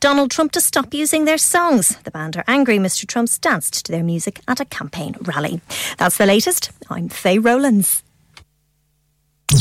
Donald Trump to stop using their songs. The band are angry Mr. Trump's danced to their music at a campaign rally. That's the latest. I'm Faye Rowlands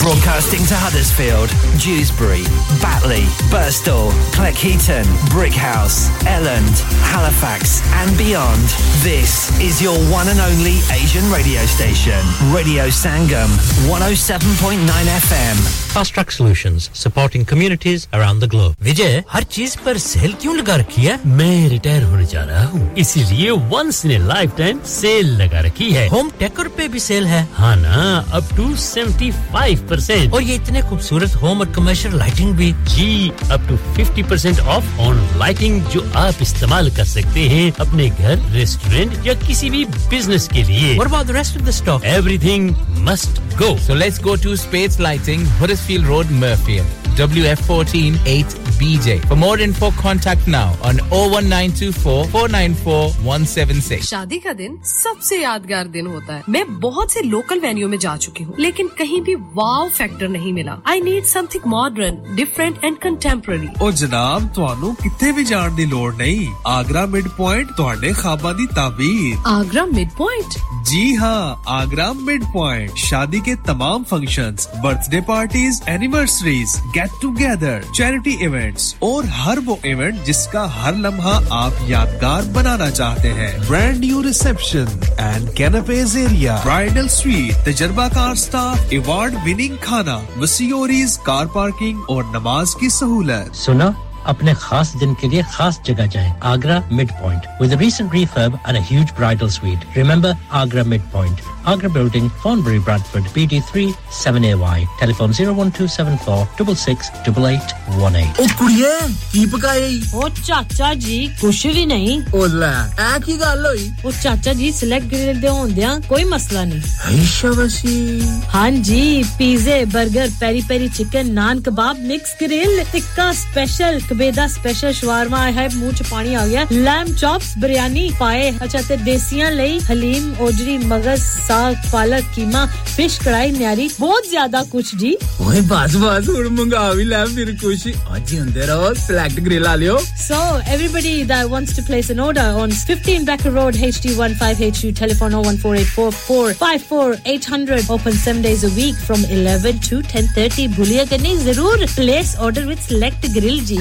Broadcasting to Huddersfield, Dewsbury, Batley, Burstall, Cleckheaton, Brickhouse, Elland, Halifax, and beyond. This is your one and only Asian radio station, Radio Sangam, 107.9 FM. Fast Track Solutions, supporting communities around the globe. Vijay, हर चीज पर cell क्यों लगा रखी है मैं retire होने जा रहा हूँ इसीलिए once in a lifetime sale लगा रखी है होम टेकर पे भी सेल है हाँ ना up to seventy five percent और ये इतने खूबसूरत होम और कमर्शियल लाइटिंग भी जी up to fifty percent off on lighting जो आप इस्तेमाल कर सकते हैं अपने घर रेस्टोरेंट या किसी भी बिज़नेस के लिए What about the rest of the stock? Everything must go. So let's go to Spades Lighting, Huddersfield Road, Murfield. WF14 8BJ. For more info, contact now on 01924 494 176. शादी का दिन सबसे यादगार दिन होता है मैं बहुत से लोकल वेन्यू में जा चुकी हूँ लेकिन कहीं भी वाव फैक्टर नहीं मिला I need something modern different and contemporary ਉਹ ਜਨਾਬ ਤੁਹਾਨੂੰ ਕਿੱਥੇ ਵੀ ਜਾਣ ਦੀ ਲੋੜ ਨਹੀਂ ਆਗਰਾ ਮਿਡ ਪੁਆਇੰਟ ਤੁਹਾਡੇ ਖਾਬਾਂ ਦੀ ਤਾਬੀਰ आगरा मिड पॉइंट जी हाँ आगरा मिड पॉइंट शादी के तमाम functions, birthday parties anniversaries get together charity events और हर वो इवेंट जिसका हर लम्हा आप यादगार बनाना चाहते हैं brand new reception and canopies area bridal suite तजर्बाकार staff award winning खाना मसीोरीज कार पार्किंग और नमाज़ की सहूलत। सुना अपने खास दिन के लिए खास जगह जाएँ Agra mid point with recent refurb and huge bridal suite remember Agra mid point Agra Building, Thornbury, Bradford, BD3 7AY. Telephone 01274 668818. ओ कुड़िए की पकाई? ओ चाचा जी कुछ भी नहीं। ओला आ की गल होई? ओ चाचा जी सिलेक्ट ग्रिल दे होंदिया कोई मसला नहीं। हैशावसी हाँ जी पिज़्ज़े burger peri peri chicken naan kebab mix grill tikka special ਕਬੇਦਾ special ਸ਼ਵਾਰਮਾ ਆਈ ਹੈ ਮੂੰਹ ਚ ਪਾਣੀ ਆ ਗਿਆ ਲੈਮ ਚੌਪਸ ਬਿਰਿਆਨੀ ਪਾਏ ਅੱਛਾ ਤੇ ਦੇਸੀਆਂ ਲਈ ਹਲੀਮ ਓਜਰੀ ਮਗਜ਼ ਸਾਗ ਪਾਲਕ ਕੀਮਾ ਫਿਸ਼ ਕੜਾਈ ਨਿਆਰੀ ਬਹੁਤ ਜ਼ਿਆਦਾ ਕੁਛ ਜੀ ਓਏ ਬਸ ਬਸ ਹੁਣ ਮੰਗਾ ਵੀ ਲੈ ਫਿਰ ਕੁਛ ਅੱਜ ਹੀ ਹੁੰਦੇ ਰਹੋ ਸਿਲੈਕਟ ਗ੍ਰਿਲ ਆ ਲਿਓ So, everybody that wants to place an order on 15 Becker Road, HD15HU, telephone 01484 54800, open 7 days a week from 11 to 10.30. Bhuliya ke nahi, zarur place order with Select Grill ji.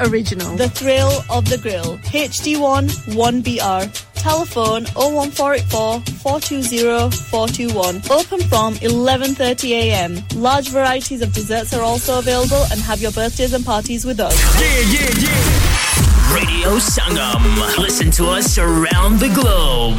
Original. The thrill of the grill. HD1 1BR. Telephone 01484 420 421. Open from 11.30am. Large varieties of desserts are also available and have your birthdays and parties with us. Yeah, yeah, yeah. Radio Sangam. Listen to us around the globe.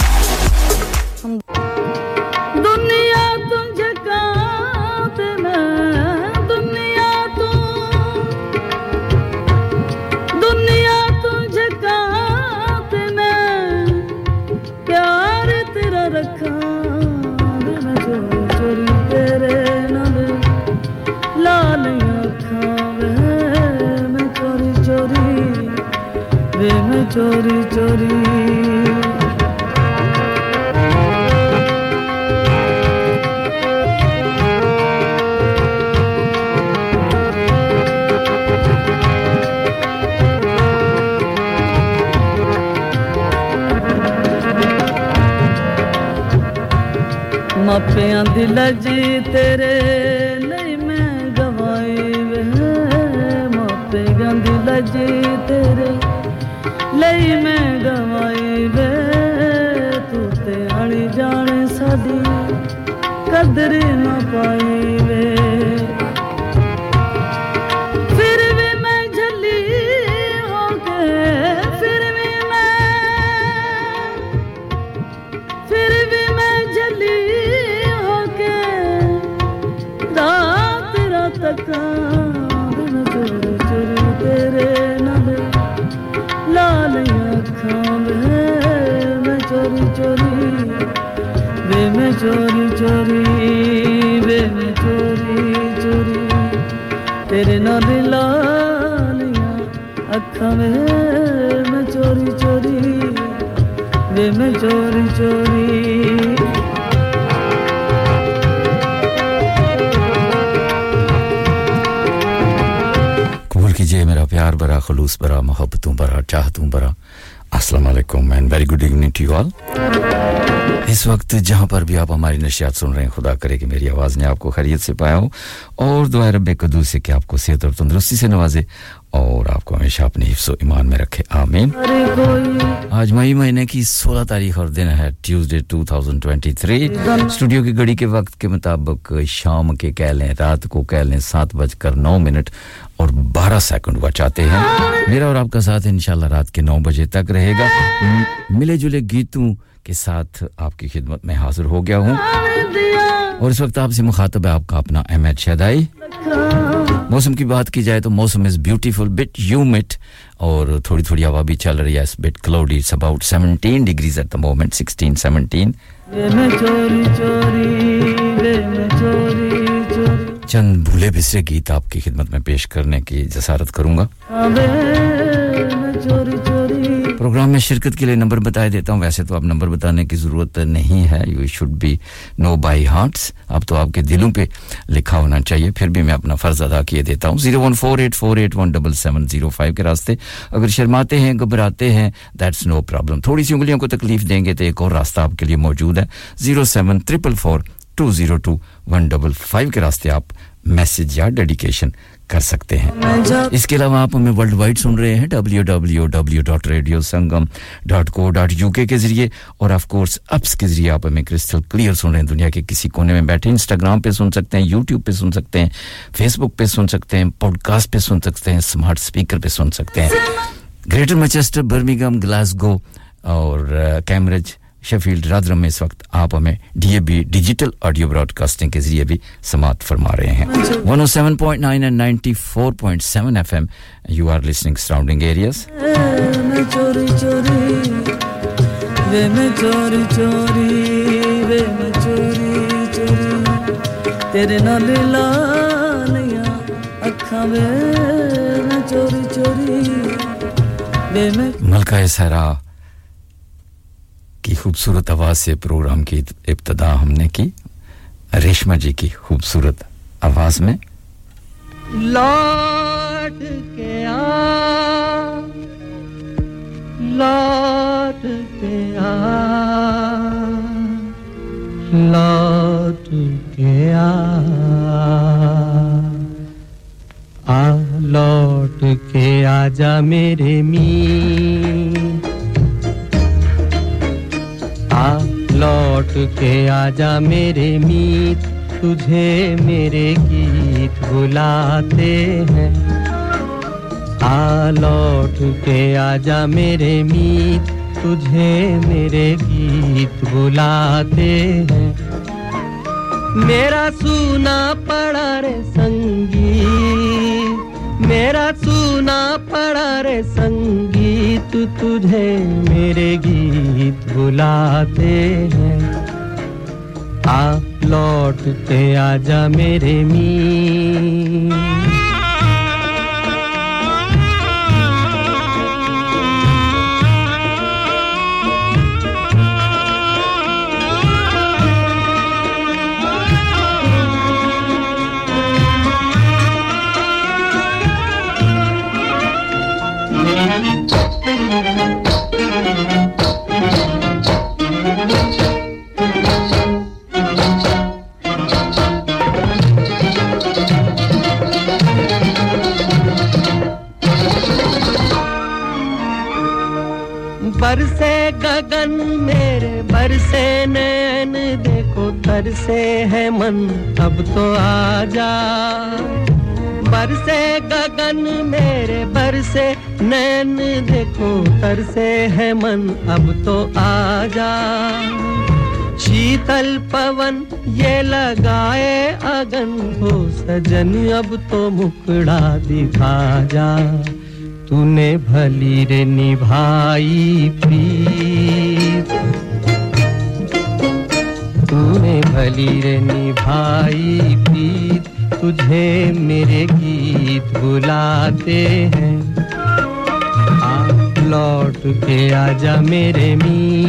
दुनिया तुझे कांत ना दुनिया तो। दुनिया तुझे कांत ना प्यार तेरा तेरे लाल अखा वे चोरी चोरी चोरी चोरी ਮਾਪਿਆਂ ਦੀ ਲਜੀ ਤੇਰੇ ਲਈ ਮੈਂ ਗਵਾਈ ਵੇ। ਮਾਪਿਆਂ ਦੀ ਲਜੀ ਤੇਰੇ ਲਈ ਮੈਂ ਗਵਾਈ ਵੇ। ਤੂੰ ਤੇ ਅਣੀ ਜਾਣੇ ਸਾਡੀ ਕਦਰ चोरी चोरी बेबे चोरी चोरी। तेरे नाल लालियाँ अखा में चोरी चोरी। वे मैं चोरी चोरी। कीजिए, मेरा प्यार बरा खलूस बरा मोहब्बतों बरा चाहतों बरा अस्सलाम वालेकुम and very good evening to all इस वक्त जहाँ पर भी आप हमारी नशियात सुन रहे हैं, खुदा करे कि मेरी आवाज़ ने आपको खैरियत से पाया हो। और दुआ रब कदू से कि आपको सेहत और तंदुरुस्ती से नवाजे। और आपको हमेशा अपने हिफ्स ईमान में रखे। आमीन। आज मई महीने की 16 तारीख और दिन है ट्यूसडे 2023 स्टूडियो की घड़ी के वक्त के मुताबिक शाम के कह लें, रात को कह लें, सात बजकर नौ मिनट और 12 सेकंड चाहते हैं। मेरा और आपका साथ इंशाल्लाह रात के 9 बजे तक रहेगा। मिले जुले गीतों के साथ आपकी खिदमत में हाजिर हो गया हूँ। और इस वक्त आपसे मुखातब है आपका अपना अहमद शदाई मौसम की बात की जाए तो मौसम इज़ ब्यूटीफुल बिट ह्यूमिड और थोड़ी थोड़ी हवा भी चल रही है। इस bit cloudy it's about 17 degrees at the moment 16 17 चंद भूले बिसरे गीत आपकी खिदमत में पेश करने की जसारत करूँगा। प्रोग्राम में शिरकत के लिए नंबर बताए देता हूँ। वैसे तो आप नंबर बताने की ज़रूरत नहीं है। You should be know by hearts अब तो आपके दिलों पे लिखा होना चाहिए। फिर भी मैं अपना फ़र्ज़ अदा किए देता हूँ। Zero one four eight four eight one double seven zero five के रास्ते। अगर शर्माते हैं, घबराते हैं दैट्स नो प्रॉब्लम थोड़ी सी उंगलियों को तकलीफ़ देंगे तो एक और रास्ता आपके लिए मौजूद है। Zero seven triple four two zero two one double five के रास्ते आप मैसेज या डेडिकेशन कर सकते हैं। इसके अलावा आप हमें वर्ल्ड वाइड सुन रहे हैं www.radiosangam.co.uk के ज़रिए और ऑफ़ कोर्स अप्स के ज़रिए आप हमें क्रिस्टल क्लियर सुन रहे हैं। दुनिया के किसी कोने में बैठे इंस्टाग्राम पे सुन सकते हैं यूट्यूब पे सुन सकते हैं फेसबुक पे सुन सकते हैं पॉडकास्ट पे सुन सकते हैं स्मार्ट स्पीकर पे सुन सकते हैं। ग्रेटर मैचेस्टर बर्मिंगम ग्लासगो और कैम्ब्रिज शेफील्ड रादरम में इस वक्त आप हमें डीएबी डिजिटल ऑडियो ब्रॉडकास्टिंग के ज़रिए भी समात फरमा रहे हैं। 107.9 and 94.7 FM you are listening surrounding areas तेरे नाल लालियाँ अखां वे मैं चोरी चोरी वे मैं मलका सहरा की खूबसूरत आवाज़ से प्रोग्राम की इब्तदा हमने की। रेशमा जी की खूबसूरत आवाज़ में। लौट के आ, लौट के आ, लौट के आ आ, लौट के आजा मेरे मी आ लौट के आजा मेरे मीत, तुझे मेरे गीत बुलाते हैं। आ, लौट के आजा मेरे मीत, तुझे मेरे गीत बुलाते हैं। मेरा सुना पड़ा रे संगीत मेरा सुना पड़ा रे संगीत तुझे, मेरे गीत बुलाते हैं। आ लौटते आजा मेरे मी बरसे गगन मेरे बरसे नैन देखो तरसे है मन, अब तो आ जा बरसे गगन मेरे बरसे नैन देखो तरसे है मन, अब तो आ जा शीतल पवन ये लगाए अगन हो सजन अब तो मुकड़ा दिखा जा। तूने भली रे निभाई प्रीत। तूने भली रे निभाई प्रीत। तुझे मेरे गीत बुलाते हैं। आ, लौट के आजा मेरे मी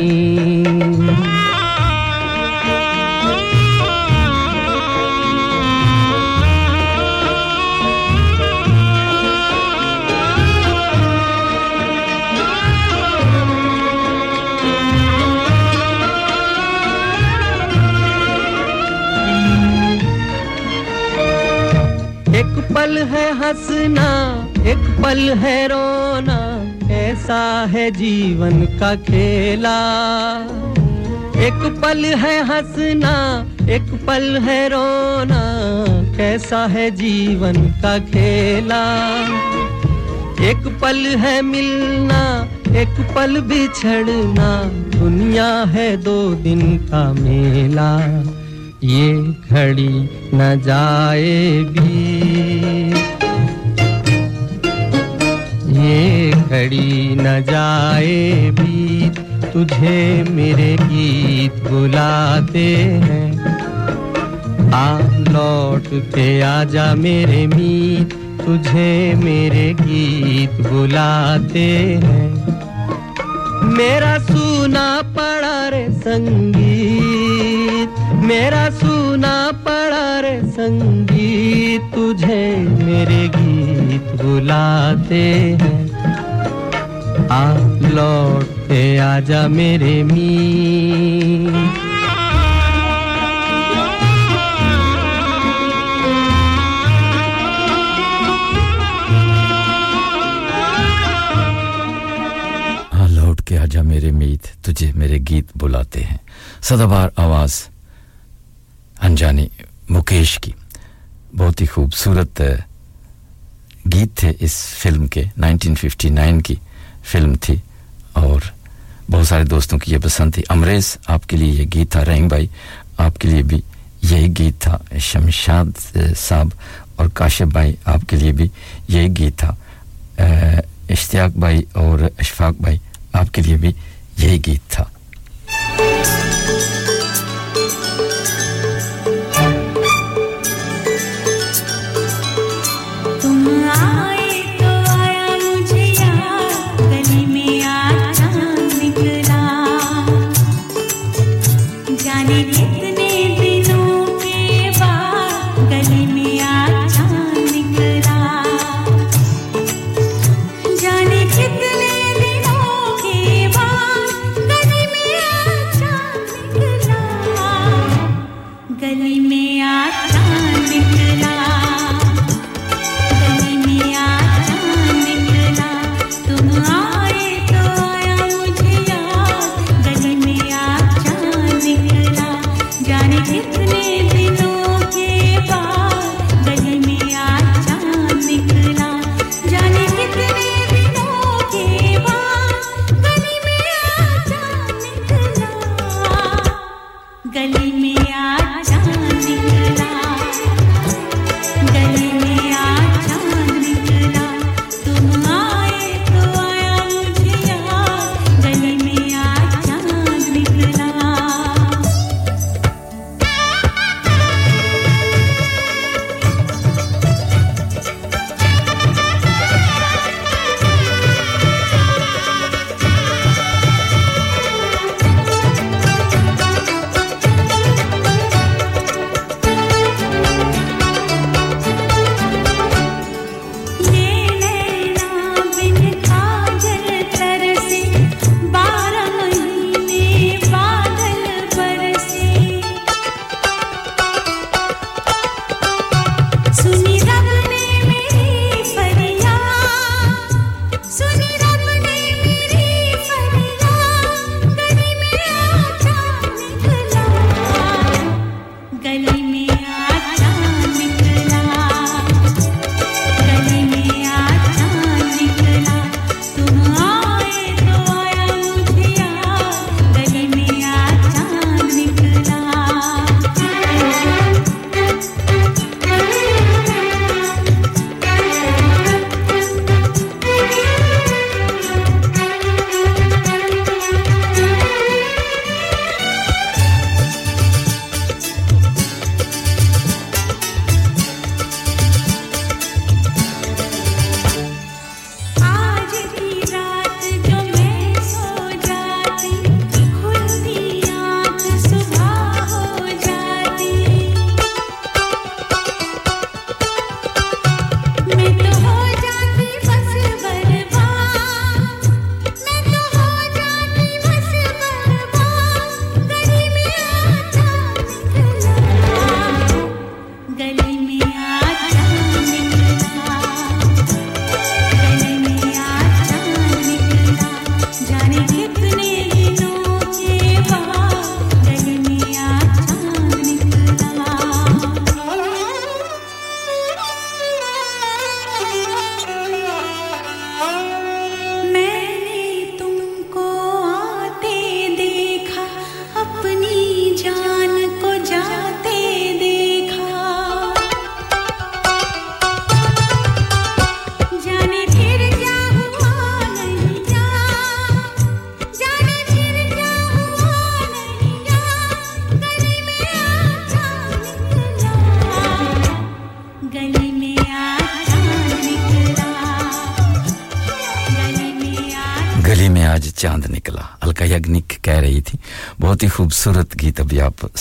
पल है हंसना, एक पल है रोना, ऐसा है जीवन का खेला। एक पल है हंसना, एक पल है रोना, कैसा है जीवन का खेला। एक पल है मिलना, एक पल बिछड़ना, दुनिया है दो दिन का मेला। ये घड़ी न जाए भी ये घड़ी न जाए भी तुझे मेरे गीत बुलाते हैं। आ लौट के आजा मेरे मीत, तुझे मेरे गीत बुलाते हैं। मेरा सुना पड़ा रे संगीत मेरा सुना पड़ा रे संगीत, तुझे मेरे गीत बुलाते हैं। आ लौटे, आजा मेरे मी आजा मेरे मीत, तुझे मेरे गीत बुलाते हैं। सदाबार आवाज़। अनजानी मुकेश की। बहुत ही खूबसूरत गीत थे इस फ़िल्म के 1959 की फ़िल्म थी और बहुत सारे दोस्तों की ये पसंद थी। अमरेज आपके लिए ये गीत था। रहीम भाई, आपके लिए भी यही गीत था। शमशाद साहब और काशिफ भाई, आपके लिए भी यही गीत था। इश्तियाक भाई और अशफाक भाई, आपके लिए भी यही गीत था।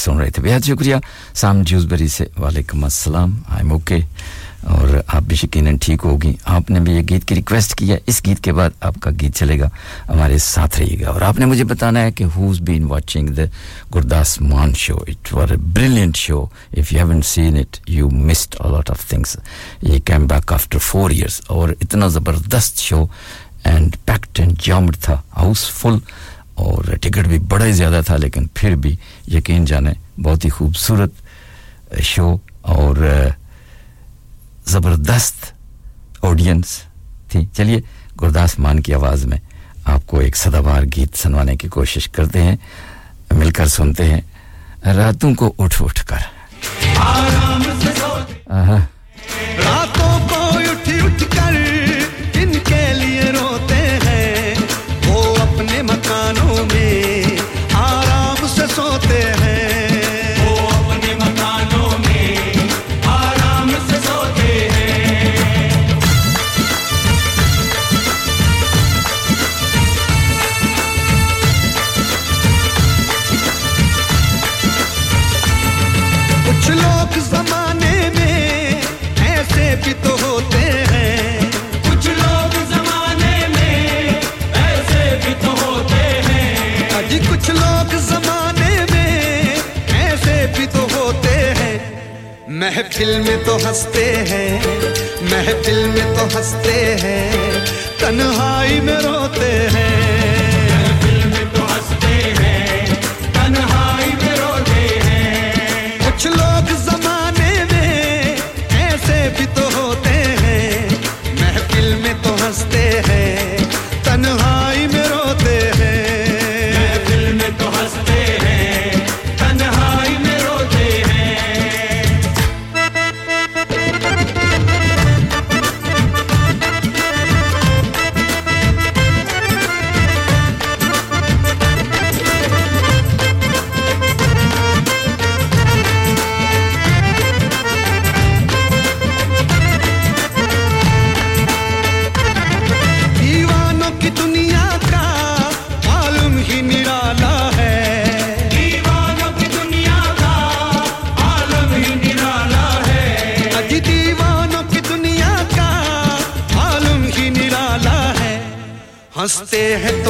सुन रहे थे बेहद शुक्रिया साम जूसबरी से वालेकुम अस्सलाम आई एम ओके और आप भी यकीन ठीक होगी। आपने भी ये गीत की रिक्वेस्ट की है। इस गीत के बाद आपका गीत चलेगा। हमारे साथ रहिएगा। और आपने मुझे बताना है कि who been watching the Gurdas Maan show it were a brilliant show if you haven't seen it you missed a lot of things ये came back after four years और इतना ज़बरदस्त show and packed and jammed था। Housefull ticket भी बड़ा ही ज़्यादा था लेकिन फिर भी यकीन जाने बहुत ही खूबसूरत शो और ज़बरदस्त ऑडियंस थी। चलिए गुरदास मान की आवाज़ में आपको एक सदाबार गीत सुनवाने की कोशिश करते हैं मिलकर सुनते हैं। रातों को उठ उठ कर आराम से रातों को महफिल में तो हँसते हैं, महफिल में तो हँसते हैं, तन्हाई में रोते हैं। तो हँसते हैं, तन्हाई में रोते हैं। कुछ लोग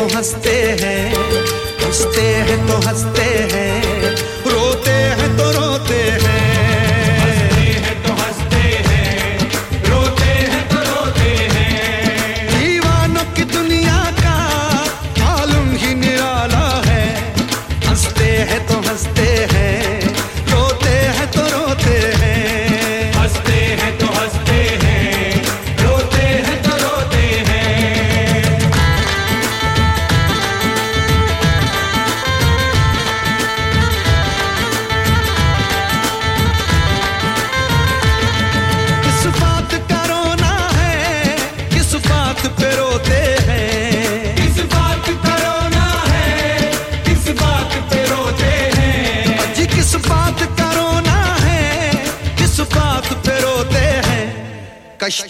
तो हँसते हैं हँसते हैं तो हँसते हैं।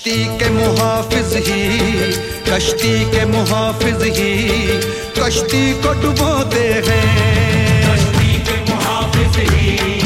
कश्ती के मुहाफिज ही, कश्ती के मुहाफिज ही, कश्ती को डुबोते हैं। कश्ती के मुहाफिज ही।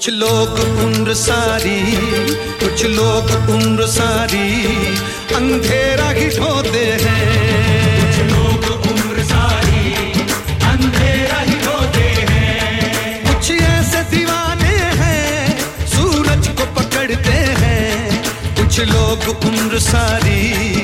कुछ लोग उम्र सारी, कुछ लोग उम्र सारी, अंधेरा ही ढोते हैं। कुछ लोग उम्र सारी, अंधेरा ही ढोते हैं। कुछ ऐसे दीवाने हैं, सूरज को पकड़ते हैं। कुछ लोग उम्र सारी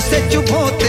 set you both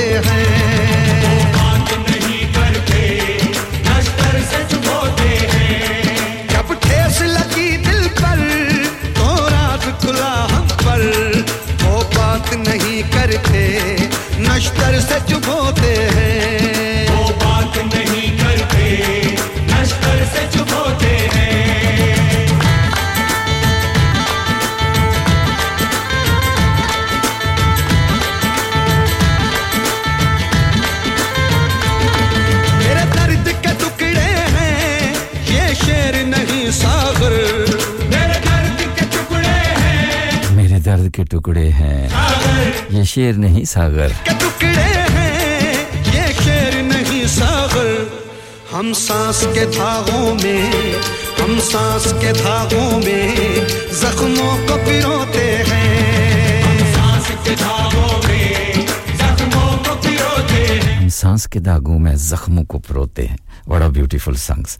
शेर नहीं सागर। के टुकड़े हैं ये शेर नहीं सागर। हम सांस के धागों में हम सांस के धागों में जख्मों को पिरोते हैं। हम सांस के धागों में जख्मों को पिरोते हैं। हम सांस के दागों में जख्मों को परोते हैं। बड़ा ब्यूटीफुल सॉन्ग्स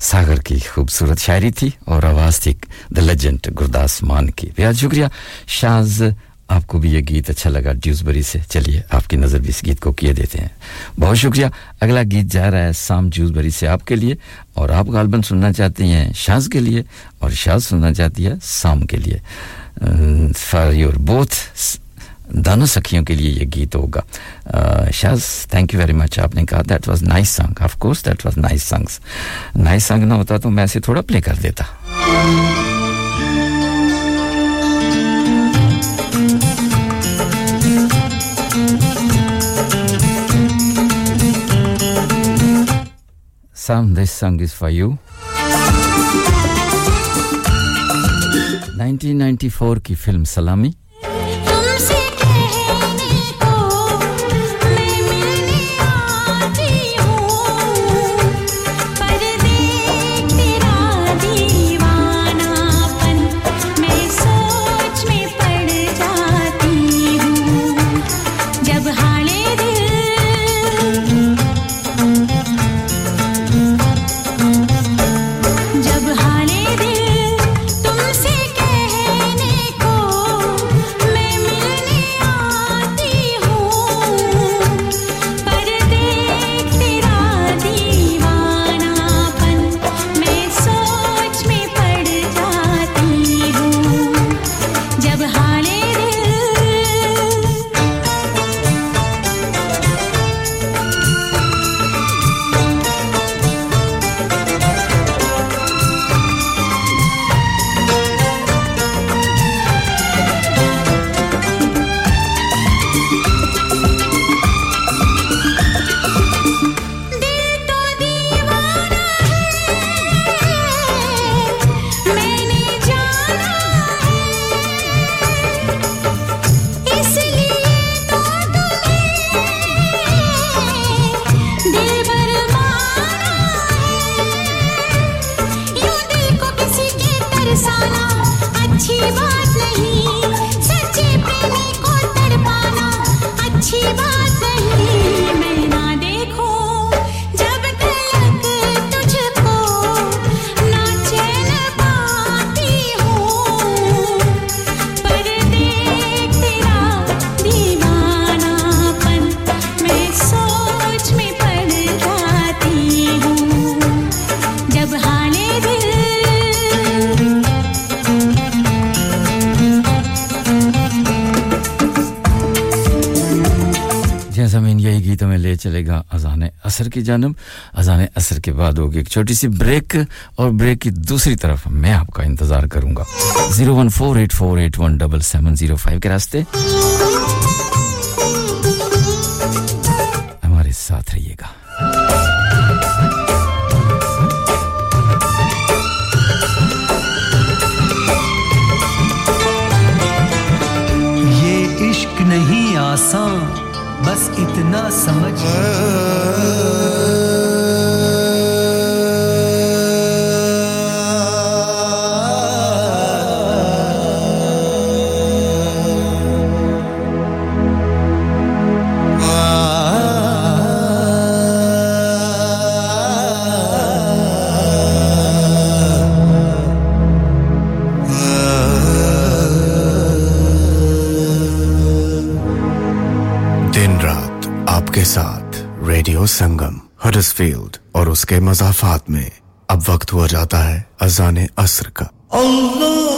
सागर की खूबसूरत शायरी थी और आवाज़ थी द लेजेंड गुरदास मान की। बेहद शुक्रिया। शाज आपको भी ये गीत अच्छा लगा ड्यूसबरी से। चलिए, आपकी नज़र भी इस गीत को किए देते हैं। बहुत शुक्रिया। अगला गीत जा रहा है साम ड्यूसबरी से आपके लिए और आप गालबन सुनना चाहते हैं शाज के लिए और शाज सुनना चाहती है साम के लिए। फॉर योर बोथ दोनों सखियों के लिए ये गीत होगा। Shaz thank you very much आपने कहा that was nice song of course that was nice songs nice song ना होता तो मैं ऐसे थोड़ा प्ले कर देता। Sam, this song is for you. 1994 की फ़िल्म सलामी असर की जानब, अजान असर के बाद होगी एक छोटी सी ब्रेक और ब्रेक की दूसरी तरफ़ मैं आपका इंतज़ार करूँगा। Zero one four eight four eight one double seven zero five के रास्ते। मजाफात में अब वक्त हुआ जाता है अजान असर का। अल्लाह!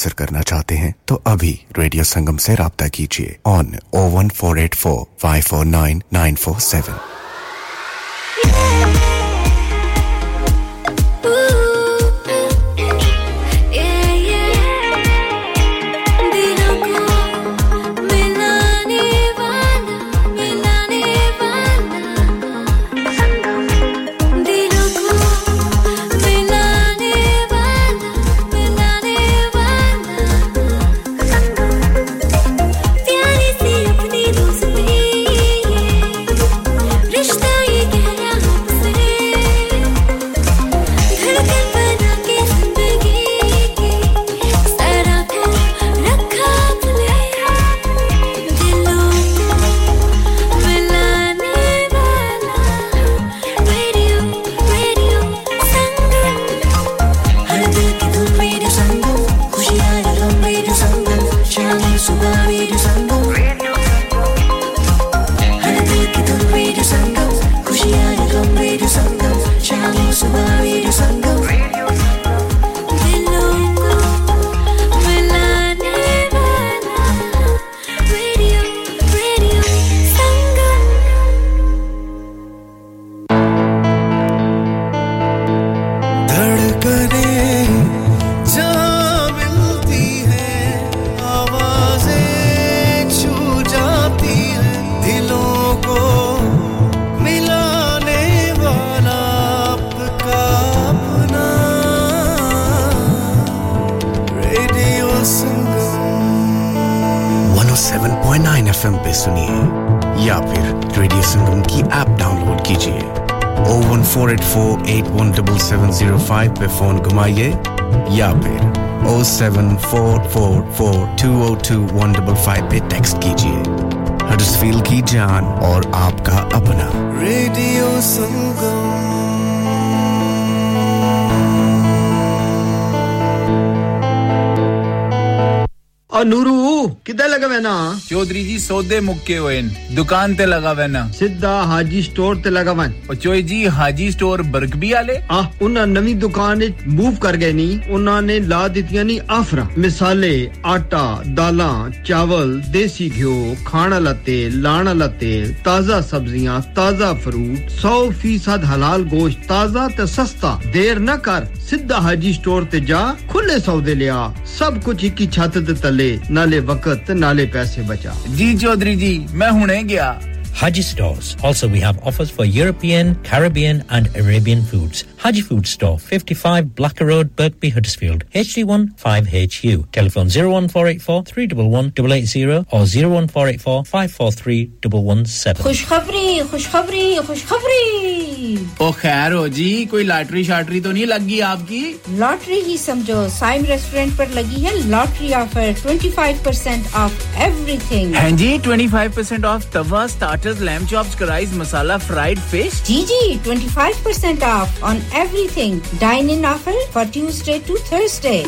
स्पॉन्सर करना चाहते हैं तो अभी रेडियो संगम से रब्ता कीजिए on oh one four eight four five four nine nine four seven seven four four four two oh two one double five पे टेक्स्ट कीजिए हडसफील की जान और और नूरू? किधर लगा वे ना चौधरी जी सौदे मुक्के हुए दुकान ते लगा वे ना सिद्धा हाजी स्टोर ते लगा वन। और चोई जी हाजी स्टोर बरगबी वाले आ उन्हें नवी दुकान मूव कर गए नी। उन्होंने ला दितियाँ नी आफरा। मिसाले आटा दाला चावल देसी घ्यो खाण वाला तेल लाण वाला तेल ताज़ा सब्ज़ियाँ ताज़ा फ्रूट सौ फ़ीसद हलाल गोश्त ताज़ा ते सस्ता। देर न कर सिद्धा हाजी स्टोर ते जा सौदे लिया सब कुछ एक ही छत ते तले नाले वक्त नाले पैसे बचा जी चौधरी जी मैं हुने गया Haji Stores. Also, we have offers for European, Caribbean, and Arabian foods. Haji Food Store, 55 Blacker Road, Birkby, Huddersfield, HD1 5HU. Telephone 01484 311 880 or 01484 543 117. खुशखबरी खुशखबरी खुशखबरी ओ खैर हो जी कोई लॉटरी शाटरी तो नहीं लगी आपकी लॉटरी ही समझो साइम रेस्टोरेंट पर लगी है लॉटरी ऑफ़र 25% ऑफ़ एवरीथिंग हैं जी 25% off tawa starters lamb chops कराइज masala fried fish जी जी 25% off on everything. Dine in offer for Tuesday to Thursday.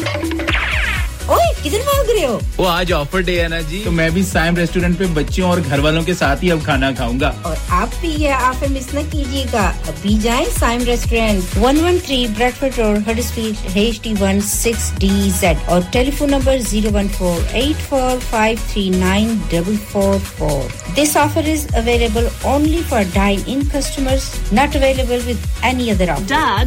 ओए किधर भाग रहे हो? वो आज ऑफ़र डे है ना जी। तो मैं भी साइम रेस्टोरेंट पे बच्चों और घर वालों के साथ ही अब खाना खाऊँगा। और आप भी ये ऑफ़र मिस न कीजिएगा। अभी जाएँ Saim restaurant 113 Bradford road Huddersfield H D one six D Z और telephone number 01484539444 This offer is available only for dine-in customers not available with any other offer. Dad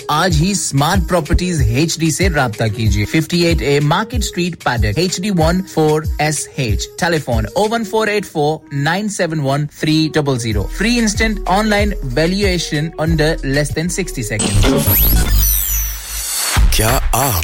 आज ही स्मार्ट प्रॉपर्टीज़ एच डी ऐसी रब्ता कीजिए। 58 A market street Paddock H D one four S H telephone oh one four eight four nine seven one three double zero free instant online valuation under less than sixty second क्या आप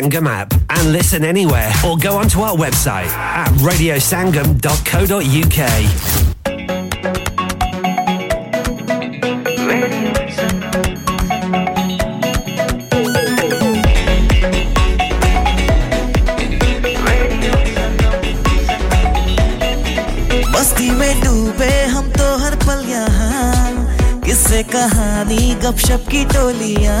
Sangam app and listen anywhere or go onto our website at radiosangam.co.uk. मस्ती में डूबे हम तो हर पल यहाँ किससे कहानी गपशप की टोलियाँ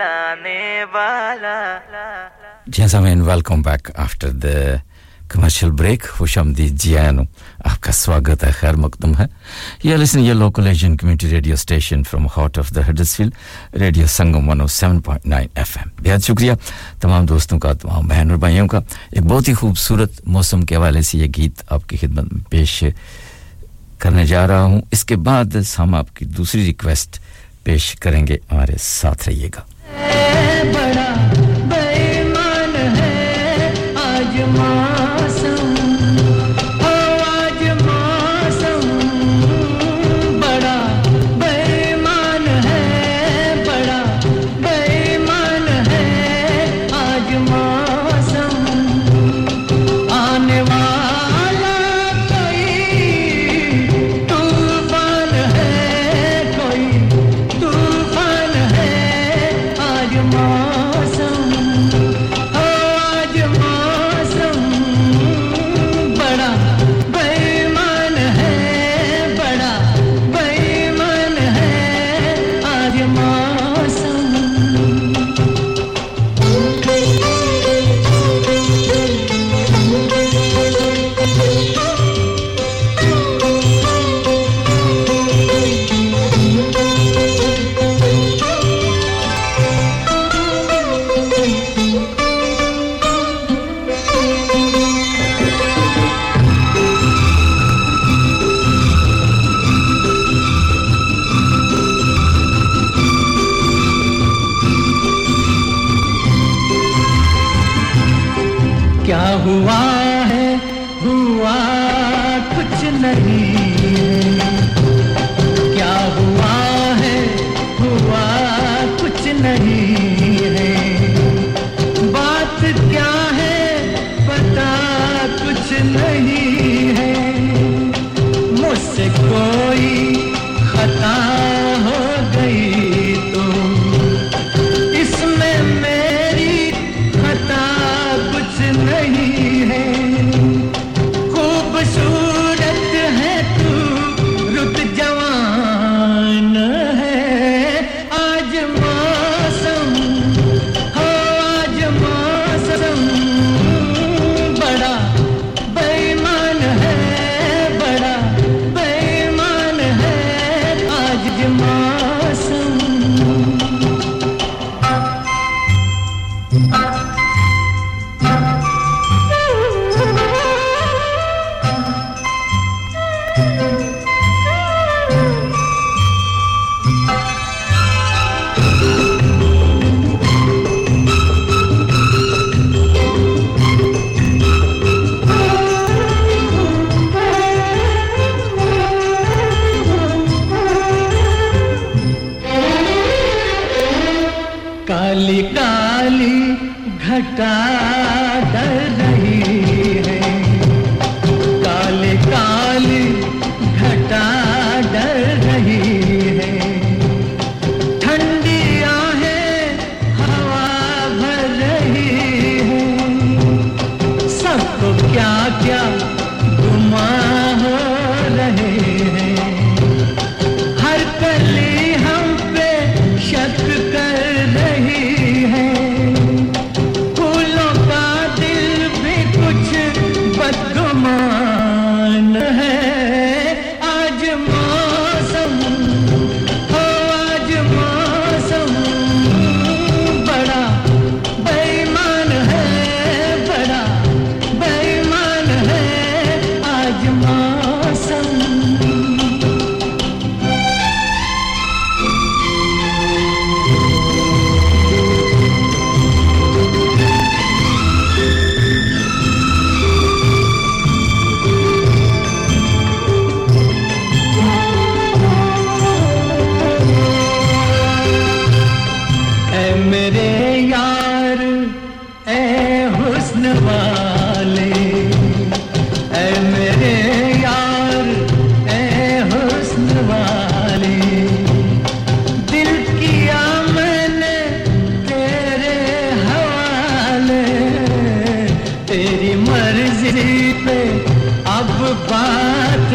लाने वाला। जी हाँ welcome back after the commercial break खुशामदीद जियान आपका स्वागत है, खैर मकदम है। यह लिसन ये local Asian community radio station from heart of the Huddersfield radio Sangam 107.9 FM बेहद शुक्रिया तमाम दोस्तों का, तमाम बहन और भाइयों का। एक बहुत ही खूबसूरत मौसम के हवाले से ये गीत आपकी खिदमत में पेश करने जा रहा हूँ। इसके बाद हम आपकी दूसरी रिक्वेस्ट पेश करेंगे। हमारे साथ रहिएगा। बड़ा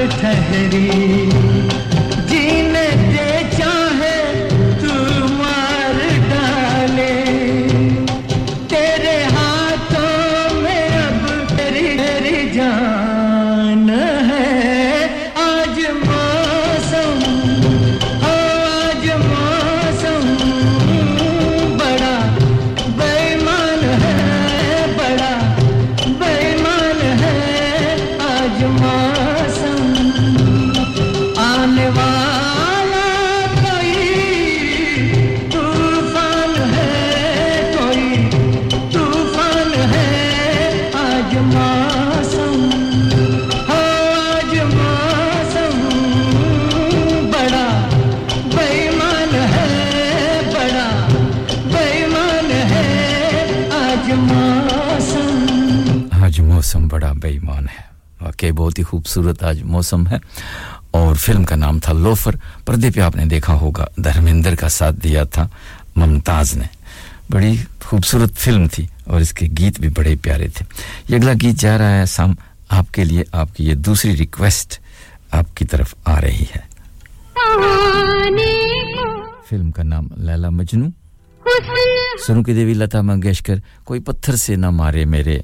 ठहरी। खूबसूरत आज मौसम है। और फ़िल्म का नाम था लोफर। पर्दे पे आपने देखा होगा धर्मेंद्र का साथ दिया था मुमताज़ ने। बड़ी खूबसूरत फ़िल्म थी और इसके गीत भी बड़े प्यारे थे। ये अगला गीत जा रहा है शाम। आपके लिए आपकी ये दूसरी रिक्वेस्ट आपकी तरफ़ आ रही है। फ़िल्म का नाम लैला मजनू। सुनु की देवी लता मंगेशकर कोई पत्थर से ना मारे मेरे।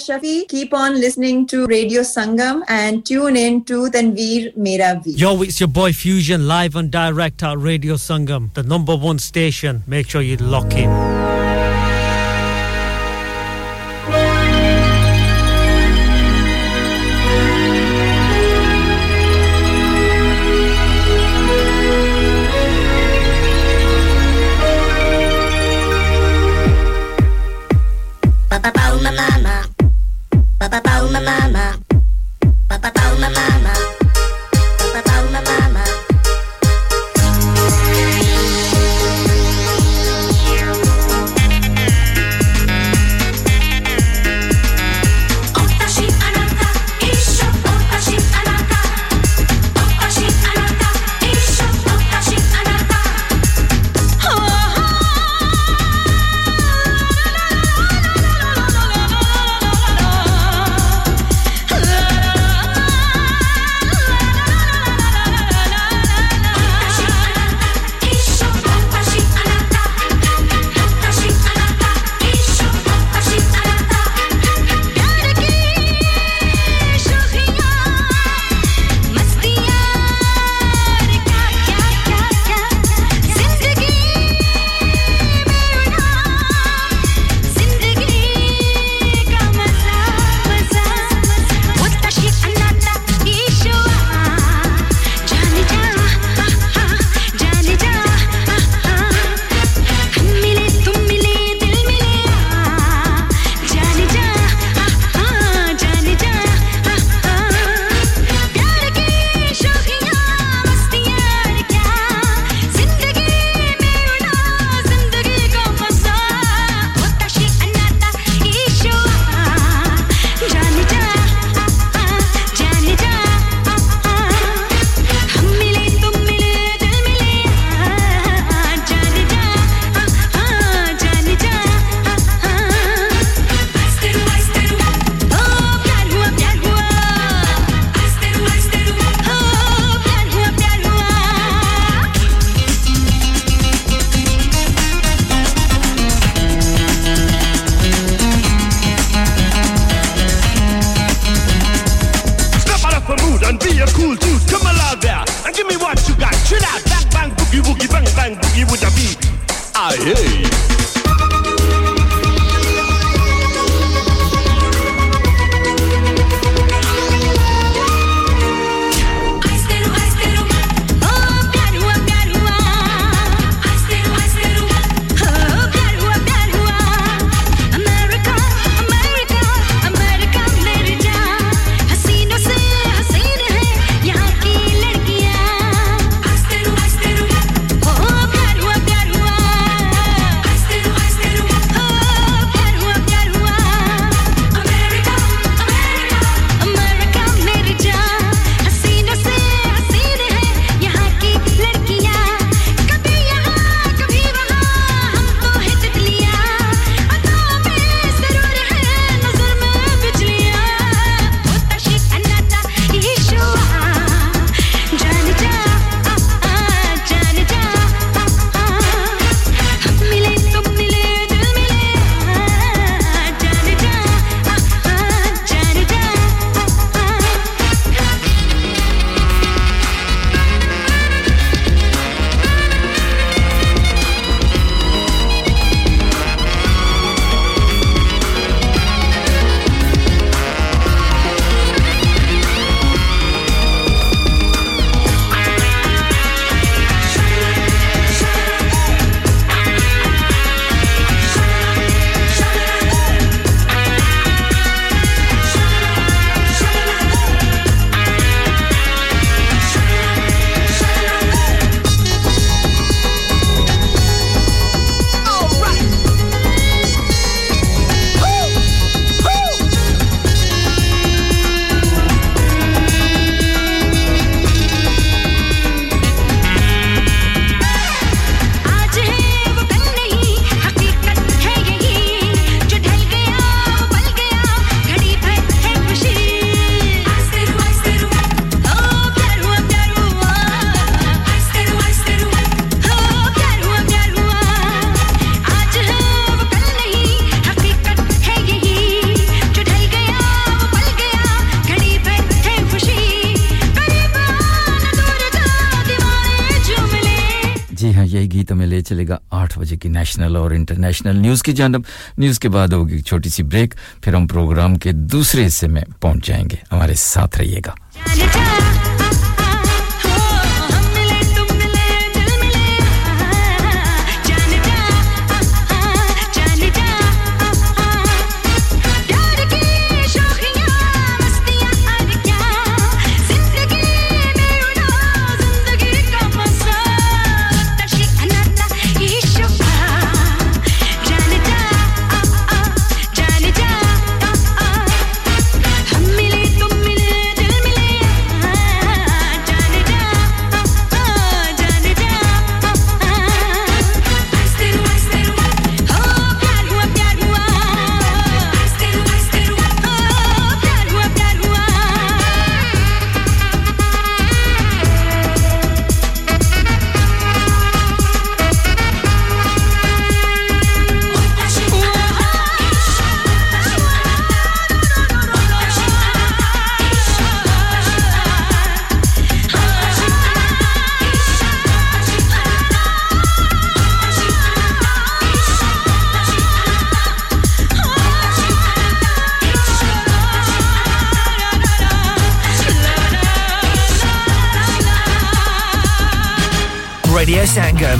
Shafi. Keep on listening to Radio Sangam and tune in to Tanveer Mera Veer. Yo, it's your boy Fusion live and direct at Radio Sangam, the number one station. Make sure you lock in. pa pa pa ma ma ma national और international news की जानब। News के बाद होगी छोटी सी break फिर हम programme के दूसरे हिस्से में पहुँच जाएँगे। हमारे साथ रहिएगा।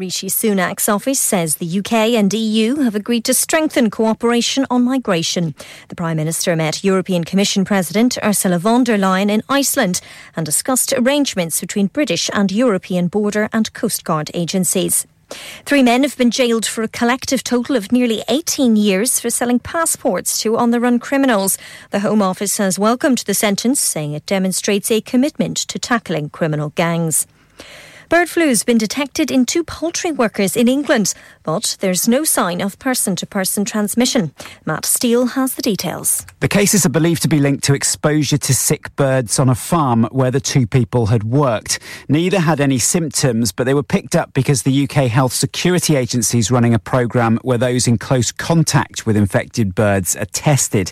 Rishi Sunak's office says the UK and EU have agreed to strengthen cooperation on migration. The Prime Minister met European Commission President Ursula von der Leyen in Iceland and discussed arrangements between British and European border and coast guard agencies. Three men have been jailed for a collective total of nearly 18 years for selling passports to on the run criminals. The Home Office has welcomed the sentence, saying it demonstrates a commitment to tackling criminal gangs. Bird flu has been detected in two poultry workers in England, but there's no sign of person to person transmission. Matt Steele has the details. The cases are believed to be linked to exposure to sick birds on a farm where the two people had worked. Neither had any symptoms, but they were picked up because the UK Health Security Agency is running a programme where those in close contact with infected birds are tested.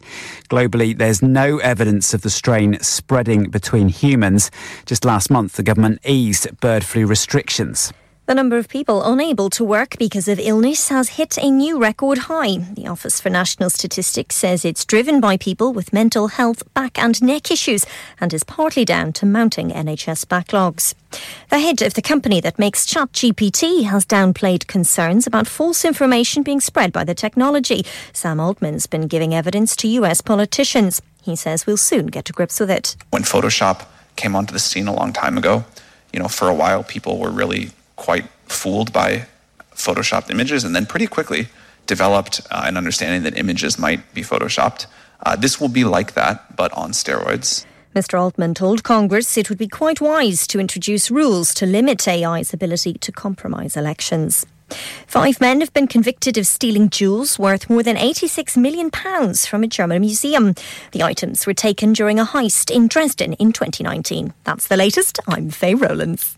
Globally, there's no evidence of the strain spreading between humans. Just last month, the government eased bird flu restrictions. The number of people unable to work because of illness has hit a new record high. The Office for National Statistics says it's driven by people with mental health, back and neck issues and is partly down to mounting NHS backlogs. The head of the company that makes ChatGPT has downplayed concerns about false information being spread by the technology. Sam Altman's been giving evidence to US politicians. He says we'll soon get to grips with it. When Photoshop came onto the scene a long time ago, you know, for a while people were really quite fooled by photoshopped images and then pretty quickly developed uh, an understanding that images might be photoshopped. Uh, this will be like that, but on steroids. Mr. Altman told Congress it would be quite wise to introduce rules to limit AI's ability to compromise elections. Five men have been convicted of stealing jewels worth more than £86 million from a German museum. The items were taken during a heist in Dresden in 2019. That's the latest. I'm Faye Rowlands.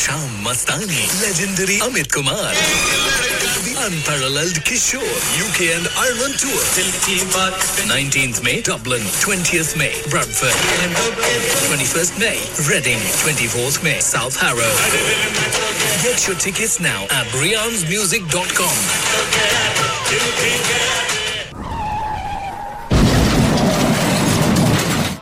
Sham Mastani, legendary Amit Kumar, the unparalleled Kishore, UK and Ireland tour. 19th May, Dublin. 20th May, Bradford. 21st May, Reading. 24th May, South Harrow. Get your tickets now at riansmusic.com.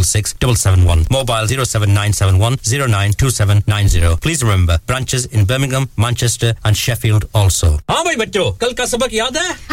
466 771, mobile 07971 092790. Please remember, branches in Birmingham, Manchester and Sheffield also. हाँ भाई बच्चों कल का सबक याद है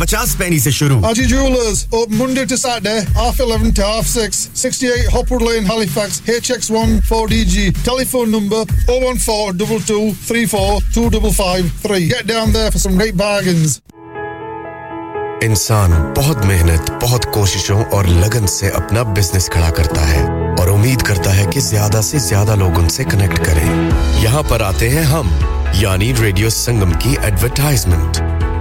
पचास पैनी से शुरू Haji Jewelers, open Monday to Saturday, half 11 to half 6, 68 Hopwood Lane, Halifax, HX1 4DG. Telephone number 014 34 2553. Get down there for some great bargains. इंसान बहुत मेहनत बहुत कोशिशों और लगन से अपना बिज़नेस खड़ा करता है और उम्मीद करता है कि ज़्यादा से ज़्यादा लोग उनसे कनेक्ट करें यहाँ पर आते हैं हम यानी रेडियो संगम की advertisement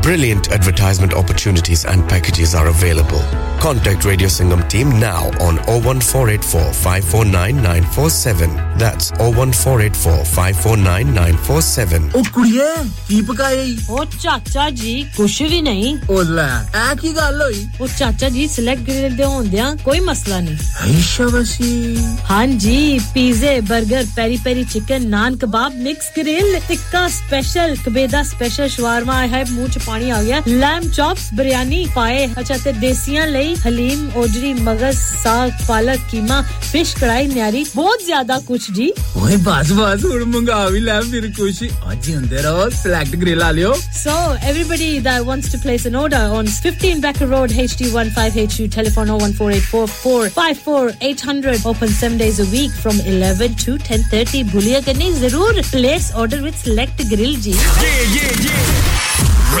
Brilliant advertisement opportunities and packages are available. Contact Radio Singham team now on 01484 That's 01484 Oh, kuriye, keep a guy. Oh, chacha ji, kushivi nahi. Ola, aki galoi. Oh, chacha ji, select grill de on dia, koi maslani. Aishavasi. Hanji, pizza, burger, peri peri chicken, naan kebab, mixed grill, tikka special, kbeda special, shawarma, I have. ਪਾਣੀ ਆ ਗਿਆ lamb ਚੌਪਸ biryani ਪਾਏ ਅੱਛਾ ਤੇ ਦੇਸੀਆਂ ਲਈ ਹਲੀਮ ਓਜਰੀ ਮਗਜ਼ ਸਾਗ ਪਾਲਕ keema fish ਕੜਾਈ ਨਿਆਰੀ ਬਹੁਤ ਜ਼ਿਆਦਾ ਕੁਛ ਜੀ ਓਏ ਬਸ ਬਸ ਹੁਣ ਮੰਗਾ ਵੀ ਲੈ ਫਿਰ ਕੁਛ ਅੱਜ ਹੀ ਹੁੰਦੇ ਰਹੋ ਸਿਲੈਕਟ ਗ੍ਰਿਲ ਆ ਲਿਓ So, everybody that wants to place an order on 15 Becker Road, HD15HU, telephone 01484 54800, open 7 days a week from 11 to 10.30. Bhuliya karni zarur. Place order with Select Grill ji. Yeah, yeah, yeah.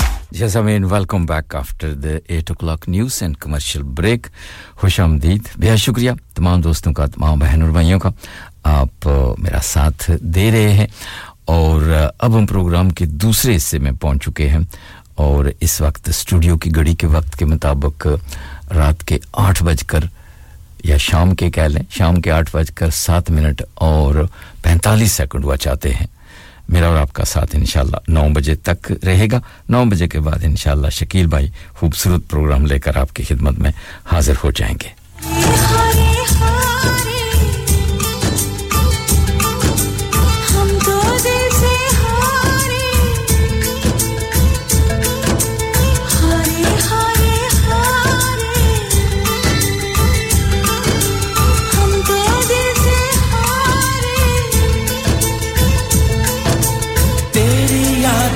Yes, I mean, welcome back after the 8 o'clock news and commercial break. खुश आमदीद बेहद शुक्रिया तमाम दोस्तों का तमाम बहन और भाइयों का आप मेरा साथ दे रहे हैं और अब हम प्रोग्राम के दूसरे हिस्से में पहुँच चुके हैं और इस वक्त स्टूडियो की घड़ी के वक्त के मुताबिक रात के आठ बजकर या शाम के कह लें शाम के आठ बजकर सात मिनट और पैंतालीस सेकंड हुआ चाहते हैं मेरा और आपका साथ इंशाल्लाह नौ बजे तक रहेगा। नौ बजे के बाद इन शकील भाई खूबसूरत प्रोग्राम लेकर आपकी खिदमत में हाजिर हो जाएँगे।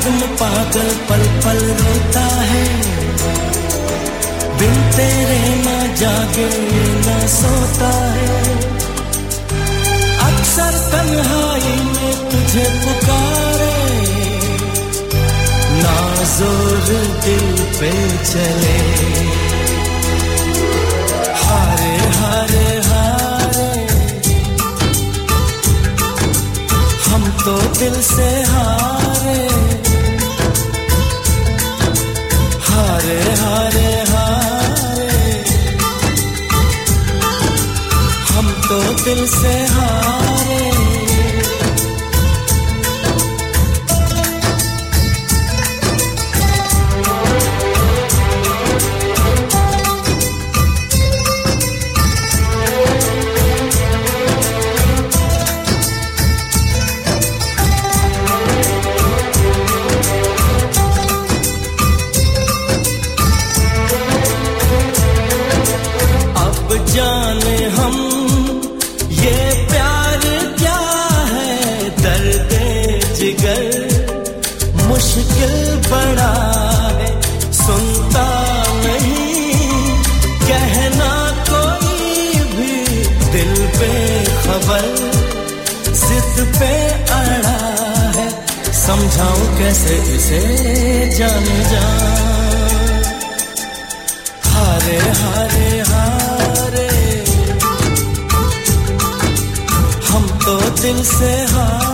तुम पागल पल पल रोता है। बिन तेरे ना जागे, ना सोता है। अक्सर तन्हाई में तुझे पुकारे। ना ज़ोर दिल पे चले। हारे हारे हारे। हम तो दिल से हारे। हारे हारे हम तो दिल से हार कैसे इसे जान जा। हारे हारे हारे। हम तो दिल से हार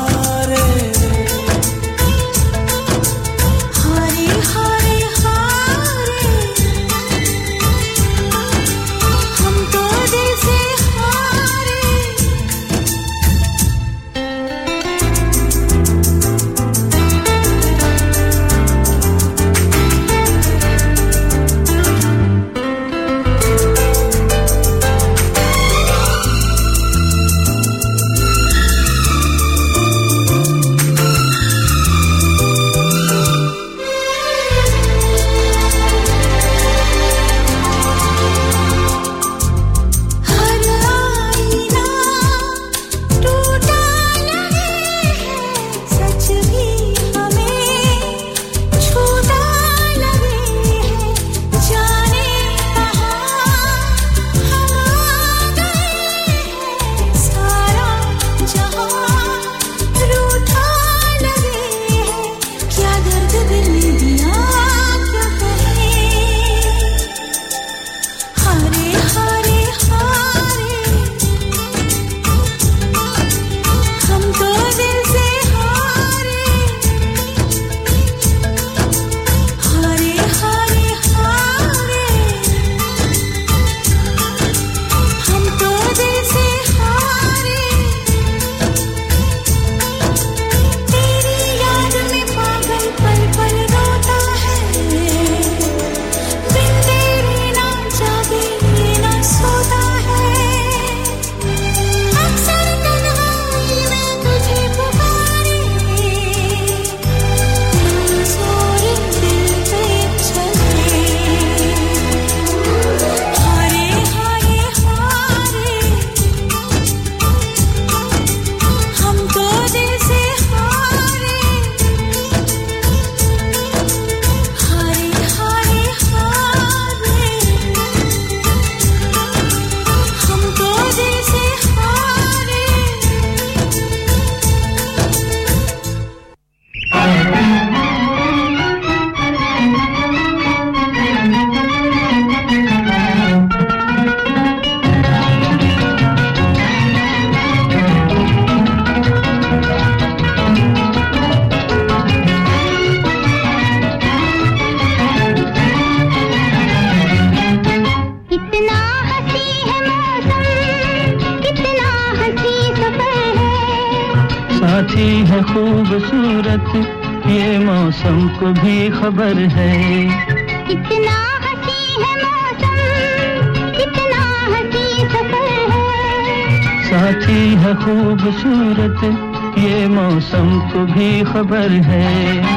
खबर है।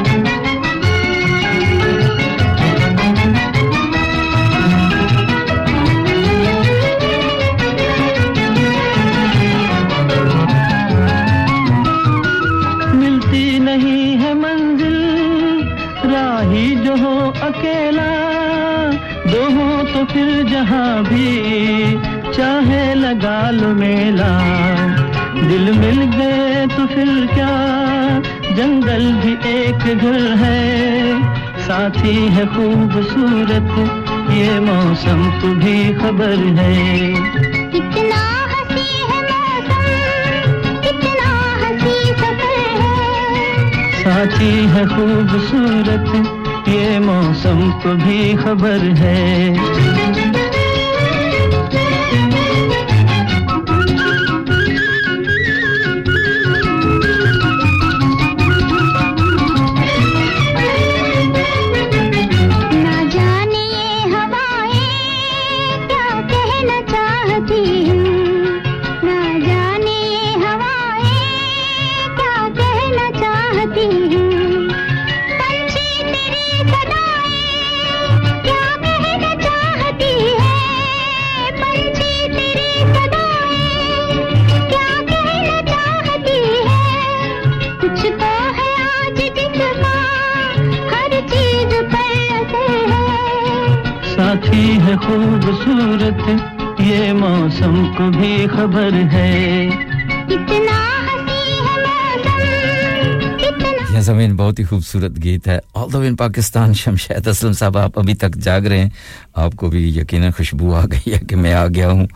खबर है। खूबसूरत गीत है। All the in Pakistan Shamshad Aslam sahab, आप अभी तक जाग रहे हैं, आपको भी यकीनन खुशबू आ गई है कि मैं आ गया हूँ।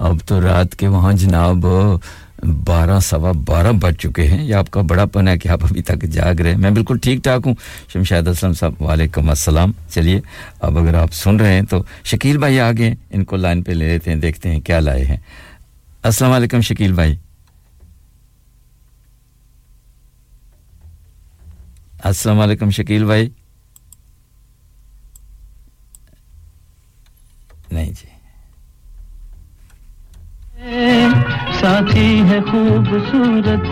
अब तो रात के वहाँ जनाब, बारह सवा बारह बज चुके हैं। ये आपका बड़ापन है कि आप अभी तक जाग रहे हैं। मैं बिल्कुल ठीक ठाक हूँ। शमशाद असलम साहब, वालेकुम अस्सलाम। चलिए, अब अगर आप सुन रहे हैं तो शकील भाई आगे इनको लाइन पे ले लेते हैं, देखते हैं क्या लाए हैं। वालेकुम शकील भाई। अस्सलाम वालेकुम शकील भाई नहीं जी। साथी है खूबसूरत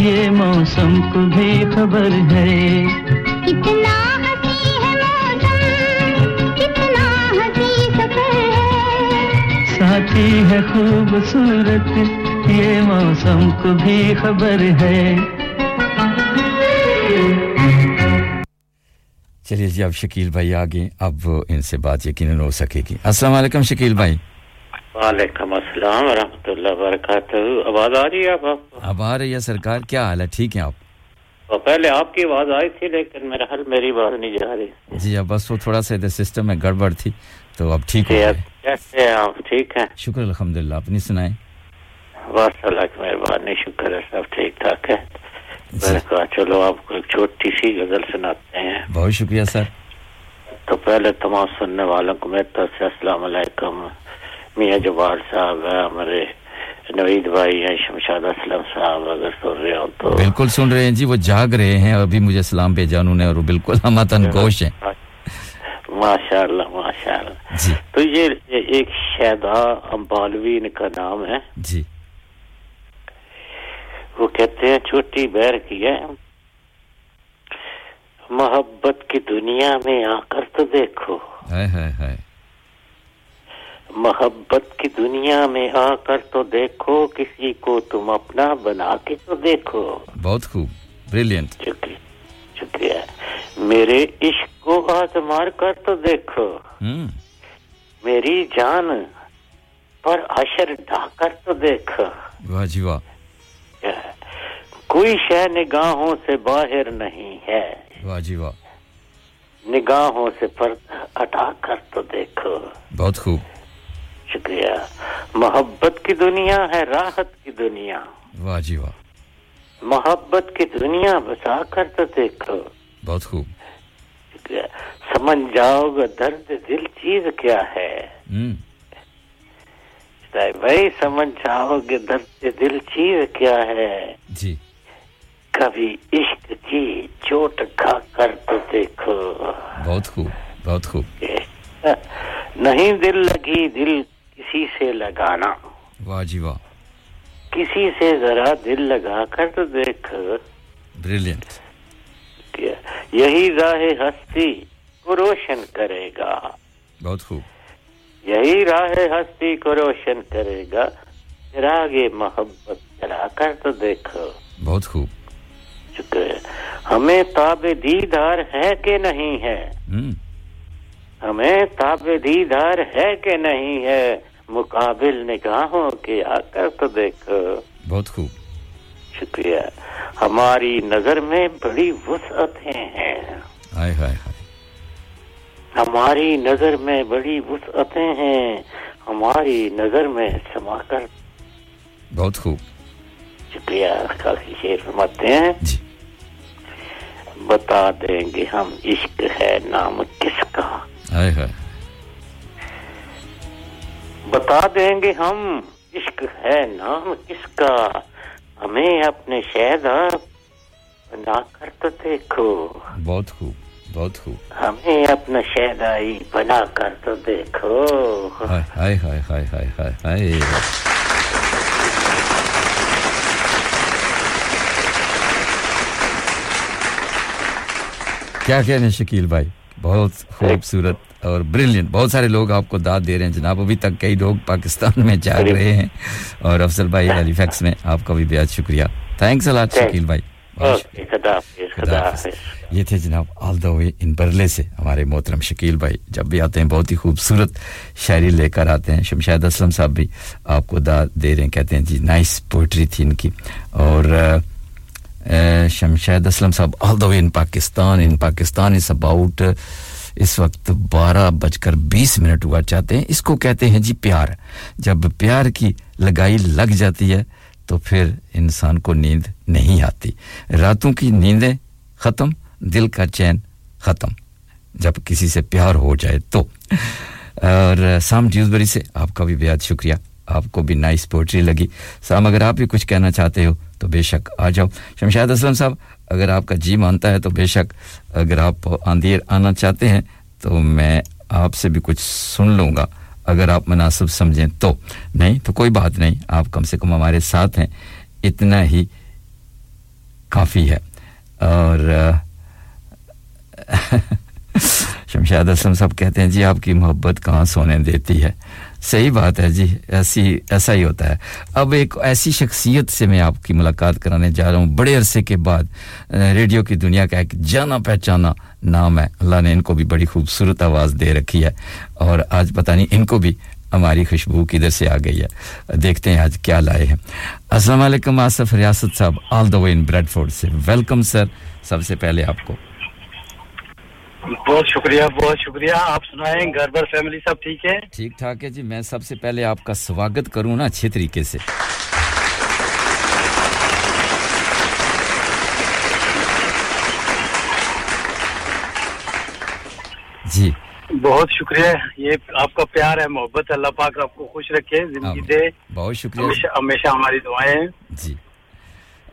ये मौसम को भी खबर है। कितना हँसी है मौसम कितना हँसी सफ़र है। साथी है खूबसूरत ये मौसम को भी खबर है। चलिए जी अब शकील भाई आगे अब इनसे बात यकीन हो सकेगी अस्सलाम वालेकुम शकील भाई। वालेकुम अस्सलाम वरहमतुल्लाह वबरकातुहू। आवाज़ आ रही है आप अब आ रही है सरकार क्या हाल है? ठीक है आप? तो पहले आपकी आवाज़ आई थी लेकिन मेरा हल मेरी आवाज़ नहीं जा रही। जी अब बस वो थोड़ा सा इधर सिस्टम में गड़बड़ थी तो अब ठीक हो कैसे आप? ठीक हैं? शुक्र अल्हम्दुलिल्लाह अपनी सुनाए। बस अल्लाह की मेहरबानी शुक्र है सब ठीक ठाक है। मैंने कहा चलो आपको एक छोटी सी गज़ल सुनाते हैं। बहुत शुक्रिया सर। तो पहले तमाम सुनने वालों को मेरी तरफ़ से अस्सलाम वालेकुम। मियाँ जवार साहब है हमारे नवीद भाई हैं शमशाद असलम साहब अगर सुन रहे हो तो। बिल्कुल सुन रहे हैं जी वो जाग रहे हैं अभी मुझे सलाम भेजा उन्होंने और बिल्कुल हमतन गोश हैं। माशाल्लाह माशाल्लाह। तो ये ये एक शैदा अम्बालवी इनका नाम है। जी। वो कहते हैं छोटी बैर की है। मोहब्बत की दुनिया में आकर तो देखो। हाय हाय हाय। मोहब्बत की दुनिया में आकर तो देखो किसी को तुम अपना बना के तो देखो। बहुत खूब। ब्रिलियंट शुक्रिया शुक्रिया। मेरे इश्क को आजमार कर तो देखो। हम्म। मेरी जान पर अशर ढाकर तो देखो। वाह जी वाह। कोई शय निगाहों से बाहर नहीं है। वाह जी वाह। निगाहों से पर हटा कर तो देखो। बहुत खूब। शुक्रिया। मोहब्बत की दुनिया है राहत की दुनिया। वाह जी वाह। मोहब्बत की दुनिया बसा कर तो देखो। बहुत खूब। शुक्रिया। समझ जाओगे दर्द दिल चीज़ क्या है। हम्म भाई समझ जाओगे दर्द दिल चीज़ क्या है। जी। कभी इश्क की चोट खा कर तो देखो। बहुत खूब बहुत खूब। नहीं दिल लगी दिल किसी से लगाना। वाह जी वाह। किसी से जरा दिल लगा कर तो देखो। ब्रिलियंट यही राह हस्ती को रोशन करेगा। बहुत खूब। यही राह हस्ती को रोशन करेगा। चिरागे मोहब्बत चला कर तो देखो। बहुत खूब। शुक्र हमें ताबे दीदार है कि नहीं है? हम्म। हमें ताबे दीदार है कि नहीं है? मुकाबिल निगाहों के आकर तो देखो। बहुत खूब। शुक्रिया। हमारी नज़र में बड़ी वसअतें हैं। हाय हाय हाय। हमारी नज़र में बड़ी वसअतें हैं हमारी नज़र में समाकर बहुत खूब। शुक्रिया काफ़ी शेर फरमाते हैं। बता देंगे हम इश्क है नाम किसका? हाय हाय। बता देंगे हम इश्क है नाम किसका? हमें अपने शहदा बना कर तो देखो। बहुत खूब। बहुत खूब। हमें अपना शहदाई बना कर तो देखो। हाय हाय हाय हाय हाय हाय हाय। क्या कहने शकील भाई? बहुत खूबसूरत और ब्रिलियंट बहुत सारे लोग आपको दाद दे रहे हैं जनाब। अभी तक कई लोग पाकिस्तान में जाग रहे हैं। और अफसल भाई एलिफैक्स में आपका भी बेहद शुक्रिया। थैंक्स अलाट शकील भाई। ये थे जनाब द वे इन बरले से हमारे मोहतरम शकील भाई। जब भी आते हैं बहुत ही खूबसूरत शायरी लेकर आते हैं। शमशाद असलम साहब भी आपको दा दे रहे हैं कहते हैं जी नाइस पोइट्री थी इनकी। और Shamshad Aslam sahab all the way in Pakistan in Pakistan is about इस वक्त बारह बजकर बीस मिनट हुआ चाहते हैं। इसको कहते हैं जी प्यार। जब प्यार की लगाई लग जाती है तो फिर इंसान को नींद नहीं आती। रातों की नींदें खत्म, दिल का चैन खत्म। जब किसी से प्यार हो जाए तो। और साम ड्यूसबरी से आपका भी बेहद शुक्रिया। आपको भी नाइस पोइट्री लगी। साम अगर आप भी कुछ कहना चाहते हो तो बेशक आ जाओ। शमशाद असलम साहब, अगर आपका जी मानता है तो बेशक अगर आप आंधी आना चाहते हैं तो मैं आपसे भी कुछ सुन लूँगा। अगर आप मुनासिब समझें तो। नहीं तो कोई बात नहीं, आप कम से कम हमारे साथ हैं। इतना ही काफ़ी है। और शमशाद असलम साहब कहते हैं, जी, आपकी मोहब्बत कहाँ सोने देती है? सही बात है जी, ऐसी, ऐसा ही होता है। अब एक ऐसी शख्सियत से मैं आपकी मुलाकात कराने जा रहा हूँ। बड़े अरसे के बाद रेडियो की दुनिया का एक जाना पहचाना नाम है। अल्लाह ने इनको भी बड़ी खूबसूरत आवाज़ दे रखी है। और आज पता नहीं, इनको भी हमारी खुशबू किधर से आ गई है। देखते हैं आज क्या लाए हैं। अस्सलाम वालेकुम, आसफ रियासत साहब all the way in Bradford से। वेलकम सर सबसे पहले आपको बहुत शुक्रिया बहुत शुक्रिया। आप सुनाएँ घर पर फैमिली सब ठीक है? ठीक ठाक है जी। मैं सबसे पहले आपका स्वागत करूँ ना अच्छे तरीके से। जी। बहुत शुक्रिया। ये आपका प्यार है मोहब्बत अल्लाह पाक आपको खुश रखे ज़िंदगी दे। बहुत शुक्रिया। हमेशा हमेशा हमारी दुआएँ हैं। जी।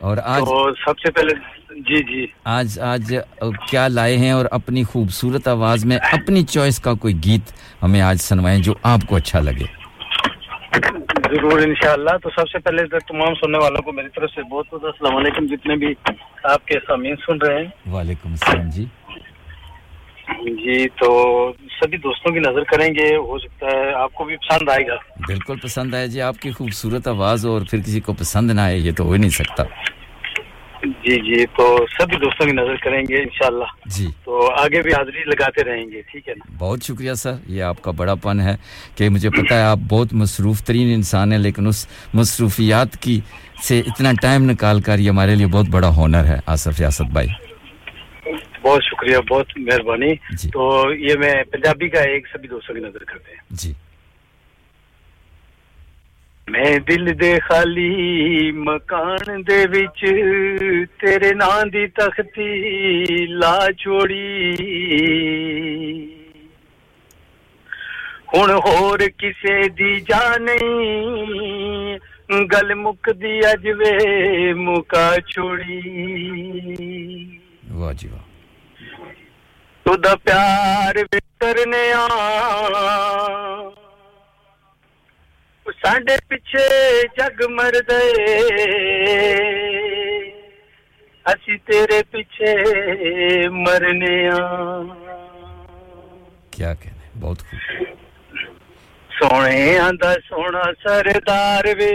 और आज तो सबसे पहले जी जी। आज आज क्या लाए हैं और अपनी खूबसूरत आवाज़ में अपनी चॉइस का कोई गीत हमें आज सुनवाएँ जो आपको अच्छा लगे? ज़रूर इंशाल्लाह। तो सबसे पहले तो तमाम सुनने वालों को मेरी तरफ़ से बहुत बहुत असलम जितने भी आपके सामीन सुन रहे हैं। वालेकुम जी। जी तो सभी दोस्तों की नज़र करेंगे हो सकता है आपको भी पसंद आएगा। बिल्कुल पसंद आए जी आपकी खूबसूरत आवाज़ और फिर किसी को पसंद ना आए ये तो हो ही नहीं सकता। जी जी तो सभी दोस्तों की नज़र करेंगे इंशाल्लाह। जी। तो आगे भी हाजिरी लगाते रहेंगे ठीक है ना? बहुत शुक्रिया सर ये आपका बड़ापन है कि मुझे पता है आप बहुत मसरूफ तरीन इंसान हैं लेकिन उस मसरूफियात की से इतना टाइम निकाल कर ये हमारे लिए बहुत बड़ा होनर है आसफ यासत भाई। बहुत शुक्रिया बहुत मेहरबानी तो ये मैं पंजाबी का एक सभी दोस्तों की नजर करते हैं जी मैं दिल दे खाली मकान दे विच तेरे ਨਾਂ ਦੀ ਤਖਤੀ ਲਾ ਛੋੜੀ ਹੁਣ ਹੋਰ ਕਿਸੇ ਦੀ ਜਾ ਨਹੀਂ ਗੱਲ ਮੁੱਕਦੀ ਅਜ ਵੇ ਮੁਕਾ ਛੋੜੀ वाह जी वाह ਉਹਦਾ ਪਿਆਰ ਵਿਤਰਨਿਆ ਉਹ ਸਾਡੇ ਪਿੱਛੇ ਜਗ ਮਰਦੇ। ਅਸੀਂ ਤੇਰੇ ਪਿੱਛੇ ਮਰਨਿਆ ਕੀ ਕਹਨੇ ਬਹੁਤ ਖੂਬ ਸੋਹਣੇ ਆਂਦਾ ਸੋਹਣਾ ਸਰਦਾਰ ਵੇ।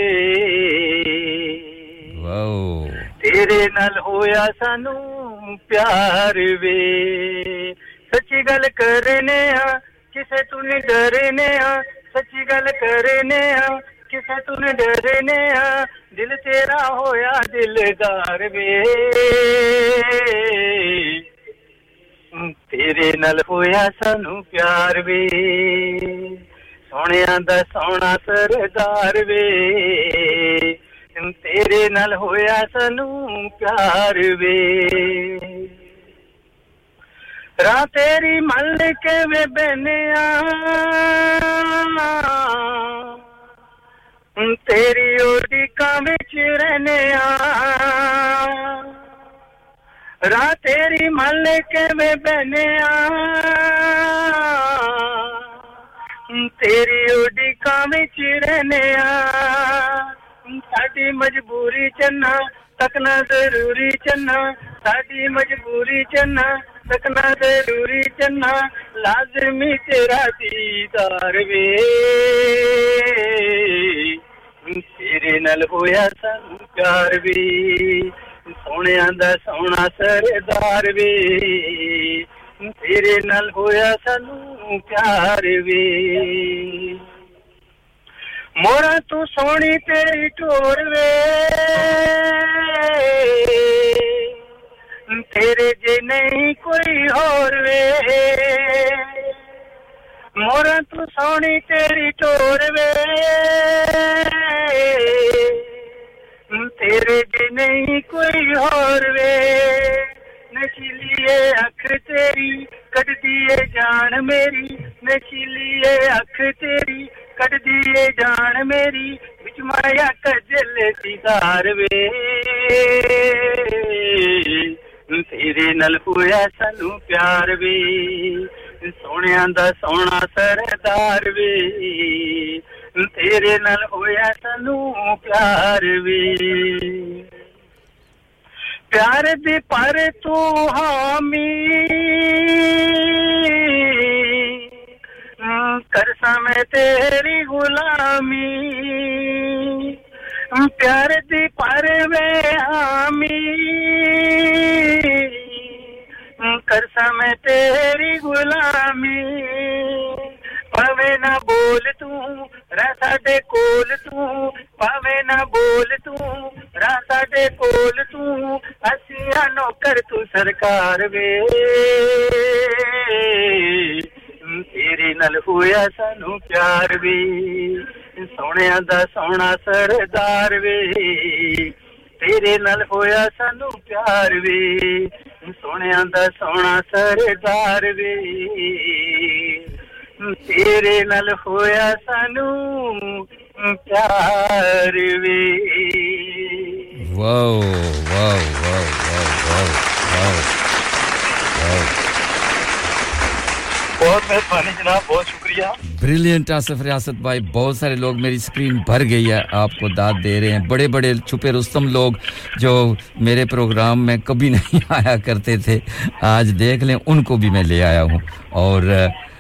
ਵਾਓ। ਤੇਰੇ ਨਾਲ ਹੋਇਆ ਸਾਨੂੰ ਪਿਆਰ ਵੇ। ਸੱਚੀ ਗੱਲ ਕਰਨੇ ਆ ਕਿਸੇ ਤੂੰ ਨਹੀਂ ਡਰਨੇ ਆ ਸੱਚੀ ਗੱਲ ਕਰਨੇ ਆ ਕਿਸੇ ਤੂੰ ਡਰਨੇ ਆ ਦਿਲ ਤੇਰਾ ਹੋਇਆ ਦਿਲਦਾਰ ਵੇ। ਤੇਰੇ ਨਾਲ ਹੋਇਆ ਸਾਨੂੰ ਪਿਆਰ ਵੇ। ਸੋਹਣਿਆਂ ਦਾ ਸੋਹਣਾ ਸਰਦਾਰ ਵੇ। ਤੇਰੇ ਨਾਲ ਹੋਇਆ ਸਾਨੂੰ ਪਿਆਰ ਵੇ। ਰਾ ਤੇਰੀ ਮੱਲ ਕੇ ਵੇ ਬਨਿਆ ਤੇਰੀ ਉਹਦੀ ਕਾਂ ਵਿੱਚ ਰਹਿਨੇ ਆ ਰਾ ਤੇਰੀ ਮੱਲ ਕੇ ਵੇ ਬਨਿਆ ਤੇਰੀ ਉਹਦੀ ਕਾਂ ਵਿੱਚ ਰਹਿਨੇ ਆ ਸਾਡੀ ਮਜਬੂਰੀ ਚੰਨਾ ਤੱਕਣਾ ਜ਼ਰੂਰੀ ਚੰਨਾ, ਸਾਡੀ ਮਜਬੂਰੀ ਚੰਨਾ ਤੱਕਣਾ ਜ਼ਰੂਰੀ ਚੰਨਾ, ਲਾਜ਼ਮੀ ਤੇਰਾ ਦੀਦਾਰ ਵੇ। ਤੇਰੇ ਨਾਲ ਹੋਇਆ ਸਾਨੂੰ ਪਿਆਰ ਵੇ, ਸੋਹਣਿਆਂ ਦਾ ਸੋਹਣਾ ਸਰਦਾਰ ਵੇ। ਤੇਰੇ ਨਾਲ ਹੋਇਆ ਸਾਨੂੰ ਪਿਆਰ ਵੇ। ਮੋਰਾ ਤੂੰ ਸੋਹਣੀ ਤੇਰੀ ਢੋਰ ਵੇ। ਤੇਰੇ ਜੇ ਨਹੀਂ ਕੋਈ ਹੋਰ ਵੇ। ਮੋਰਾ ਤੂੰ ਸੋਹਣੀ ਤੇਰੀ ਢੋਰ ਵੇ। ਤੇਰੇ ਜੇ ਨਹੀਂ ਕੋਈ ਹੋਰ ਵੇ। ਨਸ਼ੀਲੀਏ ਅੱਖ ਤੇਰੀ ਕੱਢਦੀ ਏ ਜਾਨ ਮੇਰੀ। ਨਸ਼ੀਲੀਏ ਅੱਖ ਤੇਰੀ ਕੱਢਦੀ ਏ ਜਾਨ ਮੇਰੀ। ਵਿੱਚ ਮਾਇਆ ਕਜਲ ਦੀਦਾਰ ਵੇ। ਤੇਰੇ ਨਾਲ ਹੋਇਆ ਸਾਨੂੰ ਪਿਆਰ ਵੇ। ਸੋਹਣਿਆਂ ਦਾ ਸੋਹਣਾ ਸਰਦਾਰ ਵੇ। ਤੇਰੇ ਨਾਲ ਹੋਇਆ ਸਾਨੂੰ ਪਿਆਰ ਵੇ। प्यार दे पर तू हामी। करसा मैं तेरी गुलामी। प्यार दी पर वे हामी। करसा मैं तेरी गुलामी। ਭਾਵੇਂ ਨਾ ਬੋਲ ਤੂੰ, ਰਹਿ ਸਾਡੇ ਕੋਲ ਤੂੰ, ਭਾਵੇਂ ਨਾ ਬੋਲ ਤੂੰ, ਰਹਿ ਸਾਡੇ ਕੋਲ ਤੂੰ, ਅਸੀਂ ਆ ਨੌਕਰ ਤੂੰ ਸਰਕਾਰ ਵੇ। ਤੇਰੇ ਨਾਲ ਹੋਇਆ ਸਾਨੂੰ ਪਿਆਰ ਵੇ, ਸੋਹਣਿਆਂ ਦਾ ਸੋਹਣਾ ਸਰਦਾਰ ਵੇ। ਤੇਰੇ ਨਾਲ ਹੋਇਆ ਸਾਨੂੰ ਪਿਆਰ ਵੇ, ਸੋਹਣਿਆਂ ਦਾ ਸੋਹਣਾ ਸਰਦਾਰ ਵੇ। ਤੇਰੇ ਨਾਲ ਹੋਇਆ ਸਾਨੂੰ ਪਿਆਰ ਵੇ wow wow wow wow wow wow wow बहुत मेहरबानी जनाब बहुत शुक्रिया ब्रिलियंट आसिफ रियासत भाई बहुत सारे लोग मेरी स्क्रीन भर गई है आपको दाद दे रहे हैं बड़े बड़े छुपे रुस्तम लोग जो मेरे प्रोग्राम में कभी नहीं आया करते थे आज देख लें उनको भी मैं ले आया हूँ और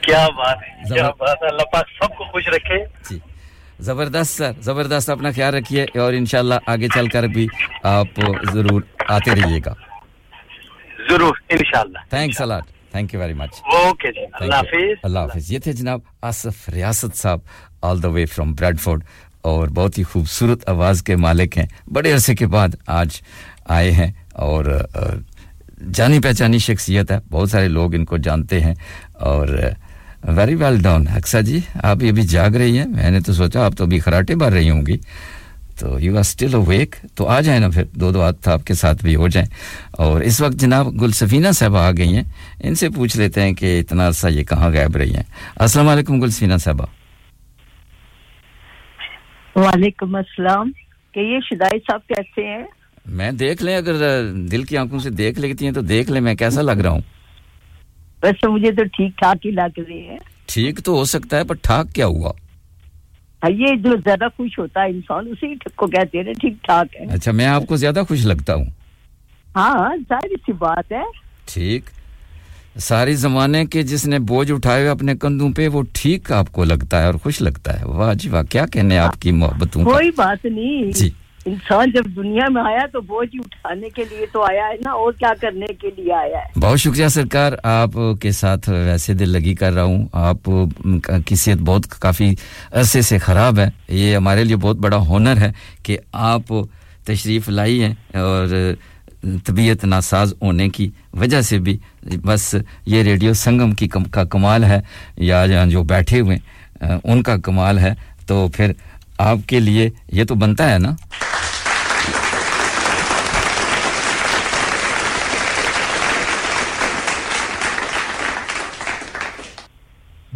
क्या बात है क्या बात है। अल्लाह पाक सबको खुश रखे। जी। ज़बरदस्त सर ज़बरदस्त अपना ख्याल रखिए और इंशाल्लाह आगे चलकर भी आप ज़रूर आते रहिएगा। ज़रूर इंशाल्लाह। Thanks a lot thank you very much okay Allah Allah हाफिज। ये थे जनाब Asif Riyasat sahab all the way from Bradford और बहुत ही खूबसूरत आवाज़ के मालिक हैं। बड़े अरसे के बाद आज आए हैं और जानी पहचानी शख्सियत है। बहुत सारे लोग इनको जानते हैं और very well done Aqsa ji आप ये भी जाग रही हैं। मैंने तो सोचा आप तो अभी खराटे मार रही होंगी। तो यू आर स्टिल अवेक तो आ जाए ना फिर। दो दो हाथ आपके साथ भी हो जाए। और इस वक्त जनाब गुलसफीना साहब आ गई हैं। इनसे पूछ लेते हैं कि इतना अरसा ये कहाँ गायब रही हैं। अस्सलाम वालेकुम गुलसफीना साहबा। वालेकुम अस्सलाम। के ये शुदाई साहब कैसे हैं? मैं देख लें अगर दिल की आँखों से देख लेती हैं तो देख ले मैं कैसा लग रहा हूँ। वैसे मुझे तो ठीक ठाक ही लग रही है। ठीक तो हो सकता है पर ठाक क्या हुआ? हाँ, ये जो ज़्यादा खुश होता है इंसान उसी को कहते हैं ठीक ठाक है। अच्छा मैं आपको ज़्यादा खुश लगता हूँ? हाँ ज़ाहिर सी बात है। ठीक। सारे जमाने के जिसने बोझ उठाए हुए अपने कंधों पे वो ठीक आपको लगता है और खुश लगता है। वाह जी वाह क्या कहने आपकी मोहब्बतों कोई बात नहीं। जी। इंसान जब दुनिया में आया तो बोझ ही उठाने के लिए तो आया है ना और क्या करने के लिए आया है? बहुत शुक्रिया सरकार आपके साथ वैसे दिल लगी कर रहा हूँ। आप की सेहत बहुत काफ़ी अरसे से ख़राब है। ये हमारे लिए बहुत बड़ा हुनर है कि आप तशरीफ़ लाई हैं और तबीयत नासाज होने की वजह से भी बस ये रेडियो संगम की कम, का कमाल है या जो बैठे हुए उनका कमाल है। तो फिर आपके लिए ये तो बनता है ना?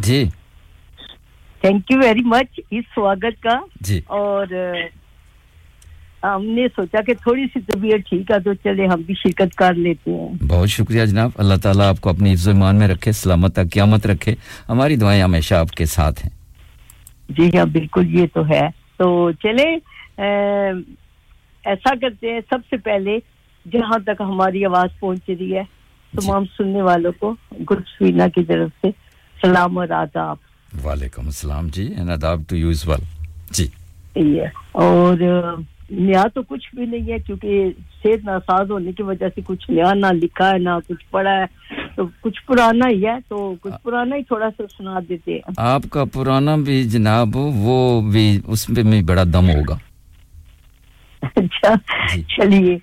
जी। थैंक यू वेरी मच इस स्वागत का। जी। और हमने सोचा कि थोड़ी सी तबीयत ठीक है तो चले हम भी शिरकत कर लेते हैं। बहुत शुक्रिया जनाब। अल्लाह ताला आपको अपनी इज्जमान में रखे सलामत तक क्यामत रखे। हमारी दुआएँ हमेशा आपके साथ हैं। जी हाँ बिल्कुल ये तो है। तो चले ऐसा करते हैं सबसे पहले जहाँ तक हमारी आवाज़ पहुँच रही है तमाम सुनने वालों को गुलसफीना की तरफ़ से। सलाम और आदाब वालेकुम अस्सलाम जी एंड आदाब टू यू एज वेल जी ये और नया तो कुछ भी नहीं है क्योंकि सेहत नासाज होने की वजह से कुछ नया ना लिखा है ना कुछ पढ़ा है। तो कुछ पुराना ही है तो कुछ पुराना ही थोड़ा सा सुना देते हैं। आपका पुराना भी जनाब वो भी उसमें भी बड़ा दम होगा। अच्छा चलिए।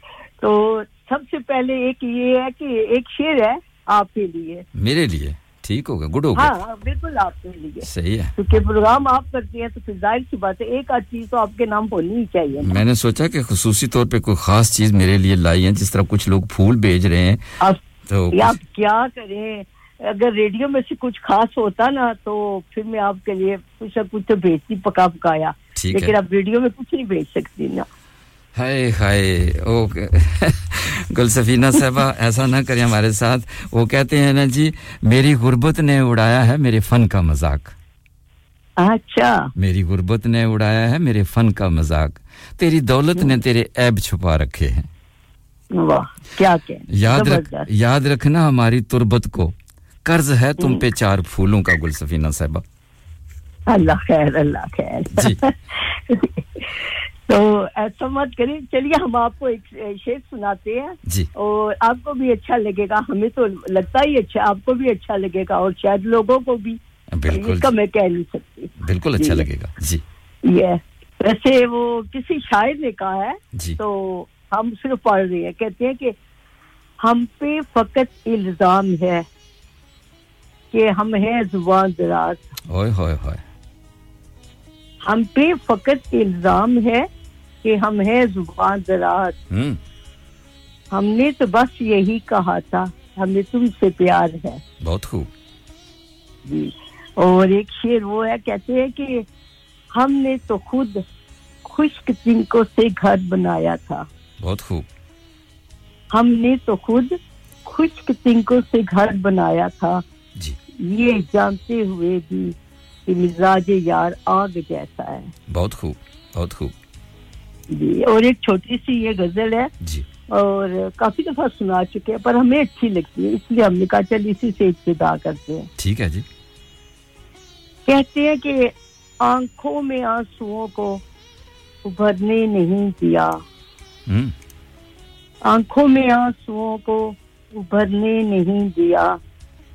तो सबसे पहले एक ये है कि एक शेर है आपके लिए। मेरे लिए? ठीक होगा गुड होगा। हाँ, हाँ बिल्कुल आपके लिए सही है। क्योंकि प्रोग्राम आप करते हैं तो फिर ज़ाहिर सी बात है एक आध चीज़ तो आपके नाम होनी ही चाहिए मैंने सोचा कि खसूसी तौर पे कोई खास चीज़ मेरे लिए लाई है जिस तरह कुछ लोग फूल भेज रहे हैं आप, तो आप क्या करें? अगर रेडियो में से कुछ खास होता ना तो फिर मैं आपके लिए कुछ ना कुछ तो भेजती पका पकाया लेकिन अब रेडियो में कुछ नहीं भेज सकती ना। हाय हाय ओ गुलसफीना साहबा ऐसा ना करें हमारे साथ। वो कहते हैं ना जी मेरी गुर्बत ने उड़ाया है मेरे फन का मज़ाक। अच्छा। मेरी गुर्बत ने उड़ाया है मेरे फन का मज़ाक। तेरी दौलत ने तेरे ऐब छुपा रखे हैं। वाह क्या याद रख याद रखना हमारी तुरबत को। कर्ज है तुम पे चार फूलों का गुलसफीना साहबा। अल्लाह खैर अल्लाह खैर। जी। तो ऐसा मत करिए चलिए हम आपको एक शेर सुनाते हैं। जी। और आपको भी अच्छा लगेगा। हमें तो लगता ही अच्छा आपको भी अच्छा लगेगा और शायद लोगों को भी। बिल्कुल। इसका मैं कह नहीं सकती। बिल्कुल अच्छा लगेगा। जी। ये वैसे वो किसी शायर ने कहा है तो हम सिर्फ़ पढ़ रहे हैं। कहते हैं कि हम पे फकत इल्ज़ाम है कि हम हैं ज़ुबान दराज। ओए होए होए। हम पे फकत इल्ज़ाम है कि हम हैं ज़ुबान दराज। हमने तो बस यही कहा था हमें तुमसे प्यार है। बहुत खूब। जी। और एक शेर वो है कहते हैं कि हमने तो खुद खुश्क तिनकों से घर बनाया था। बहुत खूब। हमने तो खुद खुश्क तिनकों से घर बनाया था। जी। ये जानते हुए भी कि मिजाज यार आग जैसा है। बहुत खूब बहुत खूब। जी और एक छोटी सी ये गज़ल है जी। और काफ़ी दफ़ा सुना चुके हैं पर हमें अच्छी लगती है इसलिए हमने कहा चल इसी से इब्तदा करते हैं। ठीक है जी। कहते हैं कि आँखों में आंसुओं को उभरने नहीं दिया। आँखों में आंसुओं को उभरने नहीं दिया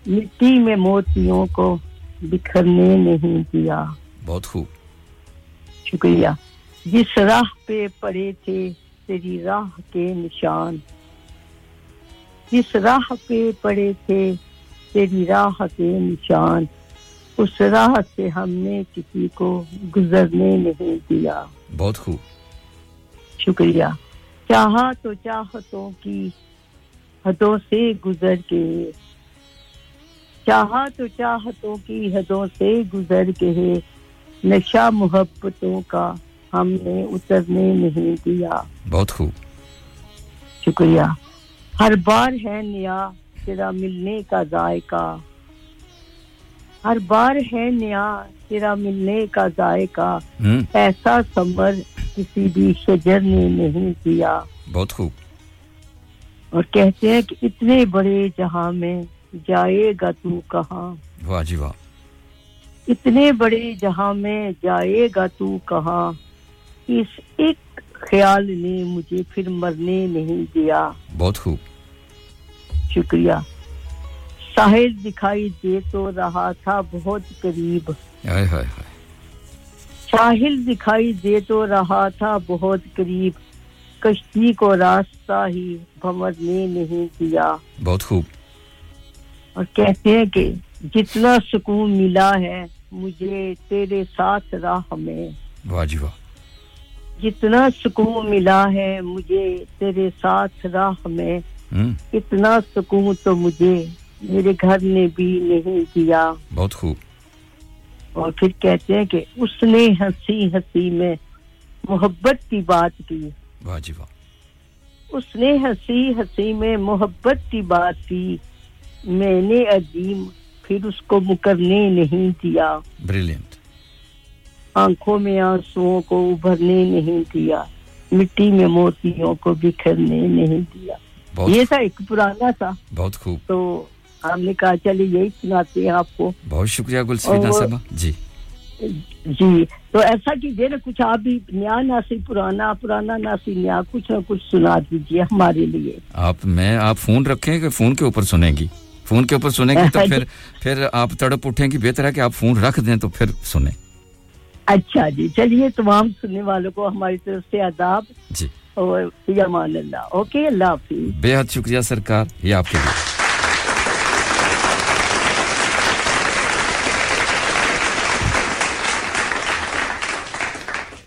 मिट्टी में मोतियों को बिखरने नहीं दिया। बहुत खूब। शुक्रिया। जिस राह पे पड़े थे तेरी राह के निशान। जिस राह पे पड़े थे तेरी राह के निशान। उस राह से हमने किसी को गुजरने नहीं दिया। बहुत खूब। शुक्रिया। चाहा तो चाहतों की हदों से गुजर के। चाहा तो चाहतों की हदों से गुजर के। नशा मोहब्बतों का हमने उतरने नहीं दिया। बहुत खूब। शुक्रिया। हर बार है नया तेरा मिलने का जायका। हर बार है नया तेरा मिलने का जायका। ऐसा समर किसी भी शजर ने नहीं दिया। बहुत खूब। और कहते हैं कि इतने बड़े जहाँ में जाएगा तू कहाँ? वाह जी वाह। इतने बड़े जहाँ में जाएगा तू कहाँ? इस एक ख्याल ने मुझे फिर मरने नहीं दिया। बहुत खूब। शुक्रिया। साहिल दिखाई दे तो रहा था बहुत करीब। हाय हाय हाय। साहिल दिखाई दे तो रहा था बहुत करीब। कश्ती को रास्ता ही भंवरने नहीं दिया। बहुत खूब। और कहते हैं कि जितना सुकून मिला है मुझे तेरे साथ राह में। वाह जी वाह। जितना सुकून मिला है मुझे तेरे साथ राह में हम्म। इतना सुकून तो मुझे मेरे घर ने भी नहीं दिया। बहुत खूब। और फिर कहते हैं कि उसने हँसी हँसी में मोहब्बत की बात की। वाह जी वाह। उसने हँसी हँसी में मोहब्बत की बात की। मैंने अजीम फिर उसको मुकरने नहीं दिया। ब्रिलियंट आँखों में आंसुओं को उभरने नहीं दिया मिट्टी में मोतियों को बिखरने नहीं दिया। ये था एक पुराना था। बहुत खूब। तो हमने कहा चलिए यही सुनाते हैं आपको। बहुत शुक्रिया गुलसफीना साहबा। जी। जी तो ऐसा कीजिए ना कुछ आप भी नया नासी पुराना पुराना नासी नया कुछ ना कुछ सुना दीजिए हमारे लिए। आप मैं आप फ़ोन रखें कि फ़ोन के ऊपर सुनेंगी। फ़ोन के ऊपर सुनेंगी तो फिर फिर आप तड़प उठेंगी। बेहतर है कि आप फ़ोन रख दें तो फिर सुने। अच्छा जी चलिए तमाम सुनने वालों को हमारी तरफ़ से आदाब जी। और यमान अल्लाह ओके अल्लाह हाफिज। बेहद शुक्रिया सरकार ये आपके लिए।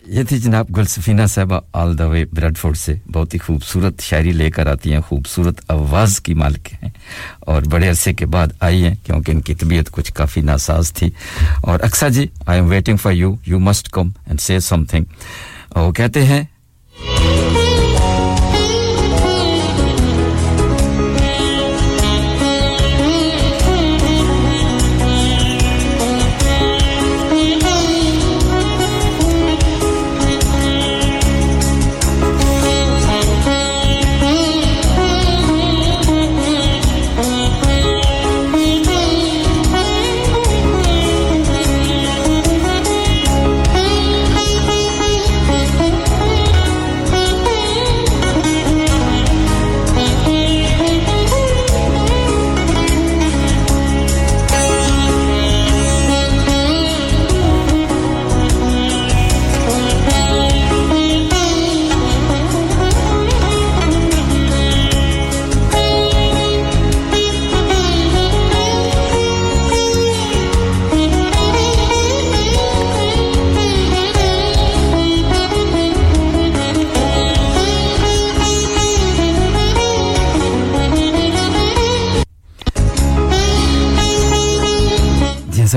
ये थी जनाब गुलसफीना साहबा ऑल द वे ब्रेडफोर्ड से। बहुत ही खूबसूरत शायरी लेकर आती हैं, खूबसूरत आवाज़ की मालिक हैं। और बड़े अरसे के बाद आई हैं, क्योंकि इनकी तबीयत कुछ काफ़ी नासाज थी। और Aqsa ji I am waiting for you you must come and say something वो कहते हैं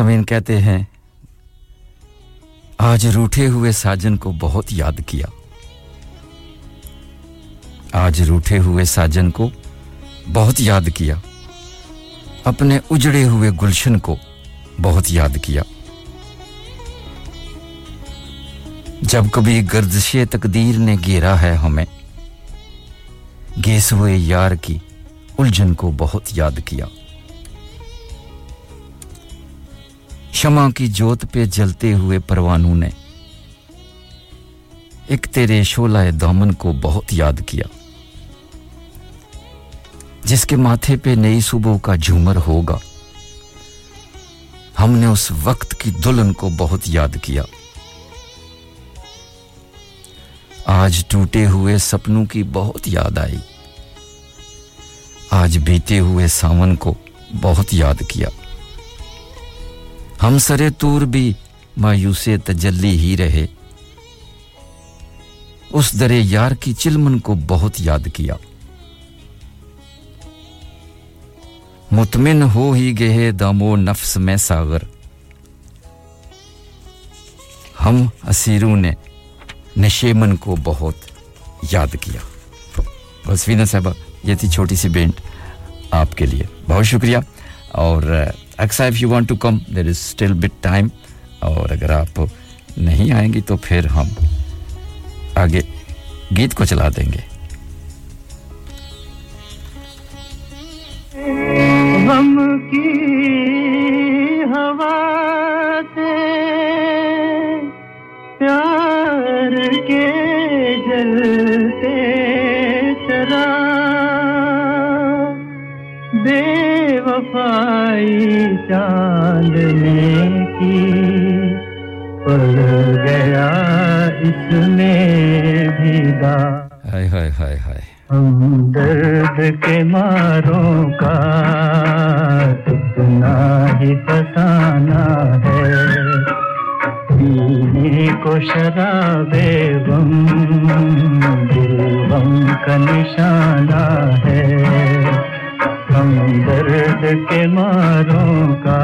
जैसमीन कहते हैं, आज रूठे हुए साजन को बहुत याद किया। आज रूठे हुए साजन को बहुत याद किया। अपने उजड़े हुए गुलशन को बहुत याद किया। जब कभी गर्दिशे तकदीर ने घेरा है हमें गेस हुए यार की उलझन को बहुत याद किया। क्षमा की जोत पे जलते हुए परवानों ने एक तेरे शोलाए दामन को बहुत याद किया, जिसके माथे पे नई सुबह का झूमर होगा। हमने उस वक्त की दुल्हन को बहुत याद किया। आज टूटे हुए सपनों की बहुत याद आई। आज बीते हुए सावन को बहुत याद किया। हम सरे तूर भी मायूसे तजल्ली ही रहे। उस दरे यार की चिलमन को बहुत याद किया। मुतमिन हो ही गए दामो नफ्स में सागर। हम असीरों ने नशेमन को बहुत याद किया। बसवीना साहबा, ये थी छोटी सी बेंट आपके लिए। बहुत शुक्रिया और Aqsa if you want to come there is still bit time और अगर आप नहीं आएँगी तो फिर हम आगे गीत को चला देंगे। सफ़ाई चांदने की। पड़ गया इसमें भी दाग हाय हाय हाय हाय। हम दर्द के मारों का इतना ही फसाना है। पीने को शराबे गम दिल गम का निशाना है। दर्द के मारों का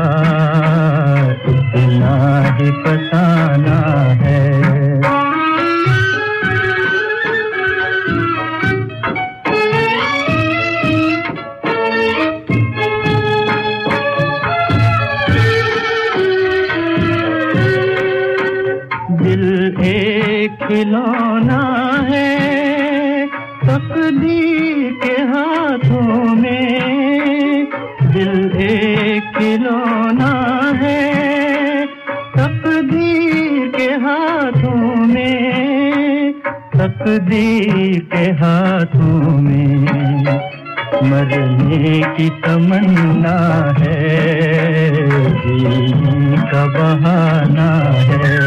इतना ही फसाना है। तकदीर के हाथों में। मरने की तमन्ना है का बहाना है।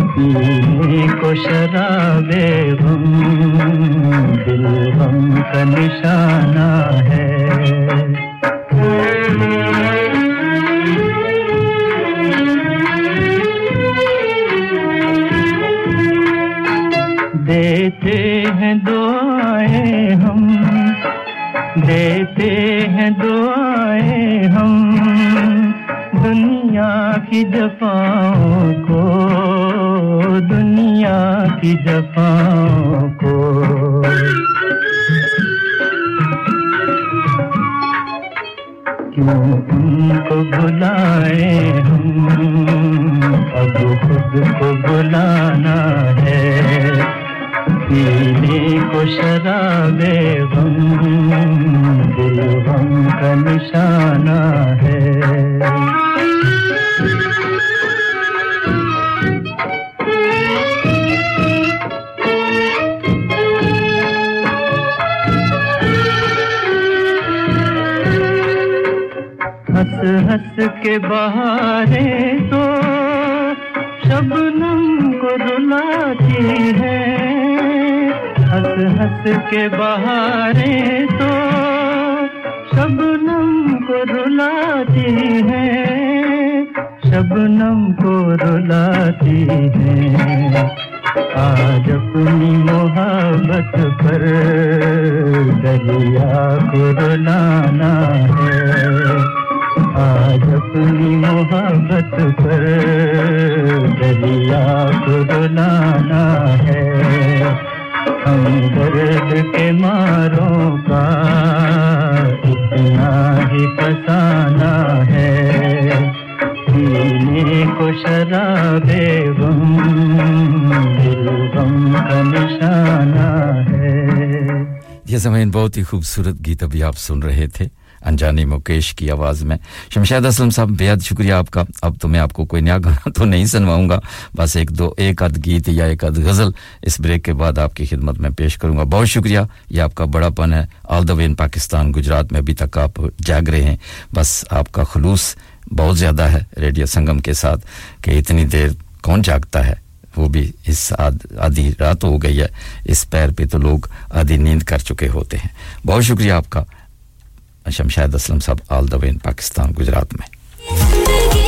पीने को शराबे दिल गम का निशाना है। देते हैं दुआएँ हम। देते हैं दुआएँ हम। दुनिया की जफाओं को, दुनिया की जफाओं को। क्यों उनको बुलाए हम? अब खुद को बुलाना है। पीने को शराबे गम दिल गम का निशाना है। हंस हंस के बहारे तो शबनम को रुलाती है। हंस हंस के बहारे तो शबनम को रुलाती है, शबनम को रुलाती है। आज अपनी मोहब्बत पर दरिया को रुलाना है। आज अपनी मोहब्बत पर दरिया को रुलाना है। हम दर्द के मारों का इतना ही फसाना है। पीने को शराबे है। ये समय बहुत ही खूबसूरत गीत अभी आप सुन रहे थे। अनजानी मुकेश की आवाज़ में। शमशाद असलम साहब, बेहद शुक्रिया आपका। अब तो मैं आपको कोई नया गाना तो नहीं सुनवाऊँगा। बस एक दो, एक आध गीत या एक आध गज़ल इस ब्रेक के बाद आपकी खिदमत में पेश करूँगा। बहुत शुक्रिया, ये आपका बड़ापन है। All the way in Pakistan Gujarat में अभी तक आप जाग रहे हैं। बस आपका खलूस बहुत ज़्यादा है रेडियो संगम के साथ कि इतनी देर कौन जागता है? वो भी इस आधी रात हो गई है। इस पैर पे तो लोग आधी नींद कर चुके होते हैं। बहुत शुक्रिया आपका। Shamshad Aslam sahab all the way in Pakistan Gujarat में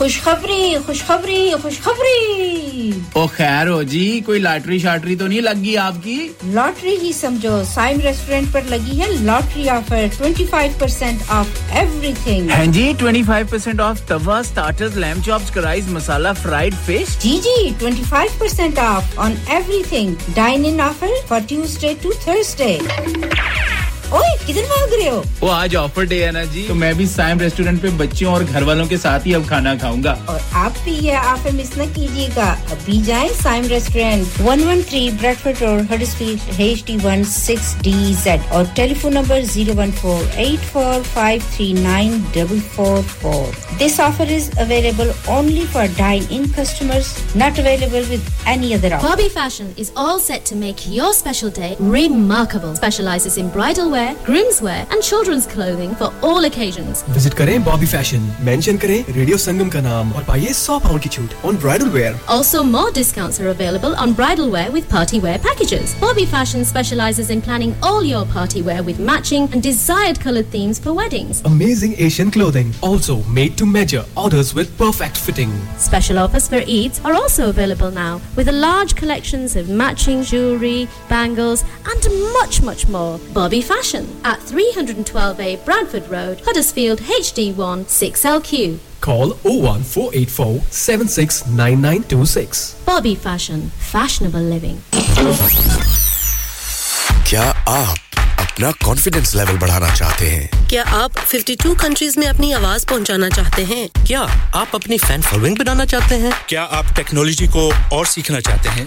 खुशखबरी खुशखबरी खुशखबरी। ओ खैर हो जी कोई लॉटरी शाटरी तो नहीं लगी आपकी? लॉटरी ही समझो साइम रेस्टोरेंट पर लगी है लॉटरी ऑफ़र 25% ऑफ़ एवरीथिंग हाँ जी 25% off tawa starters lamb chops कराइज masala fried fish जी जी 25% off on everything dine in offer for Tuesday to Thursday ओए किधर भाग रहे हो वो आज ऑफ़र डे है ना जी तो मैं भी साइम रेस्टोरेंट पे बच्चों और घर वालों के साथ ही अब खाना खाऊँगा और आप भी ये ऑफ़र मिस न कीजिएगा अभी जाएँ Saim restaurant 113 Bradford road Huddersfield HD1 6DZ और telephone number 01484539444 This offer is available only for dine-in customers, not available with any other offer. Bobby Fashion is all set to make your special day remarkable. Specializes in bridal wear, groom's wear, and children's clothing for all occasions. Visit करें Bobby fashion mention करें radio संगम का नाम और पाइए 100 pound की छूट on bridal wear Also, more discounts are available on bridal wear with party wear packages. Bobby Fashion specializes in planning all your party wear with matching and desired colored themes for weddings. Amazing Asian clothing, also made to measure, orders with perfect fitting. Special offers for Eids are also available now with a large collections of matching jewelry, bangles, and much, much more. Bobby Fashion at 312A Bradford Road, Huddersfield, HD1 6LQ. Call 01484 769926. Bobby Fashion, fashionable living. क्या आप अपना confidence level बढ़ाना चाहते हैं क्या आप 52 countries में अपनी आवाज़ पहुंचाना चाहते हैं क्या आप अपनी फ़ैन फॉलोइंग बनाना चाहते हैं क्या आप टेक्नोलॉजी को और सीखना चाहते हैं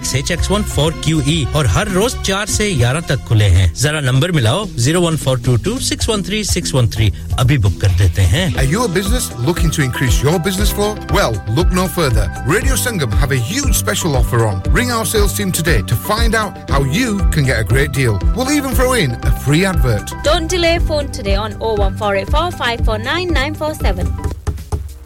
Halifax H X one four Q E और हर रोज चार से ग्यारह तक खुले हैं जरा नंबर मिलाओ zero one four two two six one three six one three अभी बुक कर देते हैं Are you a business looking to increase your business flow? Well, look no further. Radio Sangam have a huge special offer on. Ring our sales team today to find out how you can get a great deal. We'll even throw in a free advert. Don't delay phone today on 01484 549 947.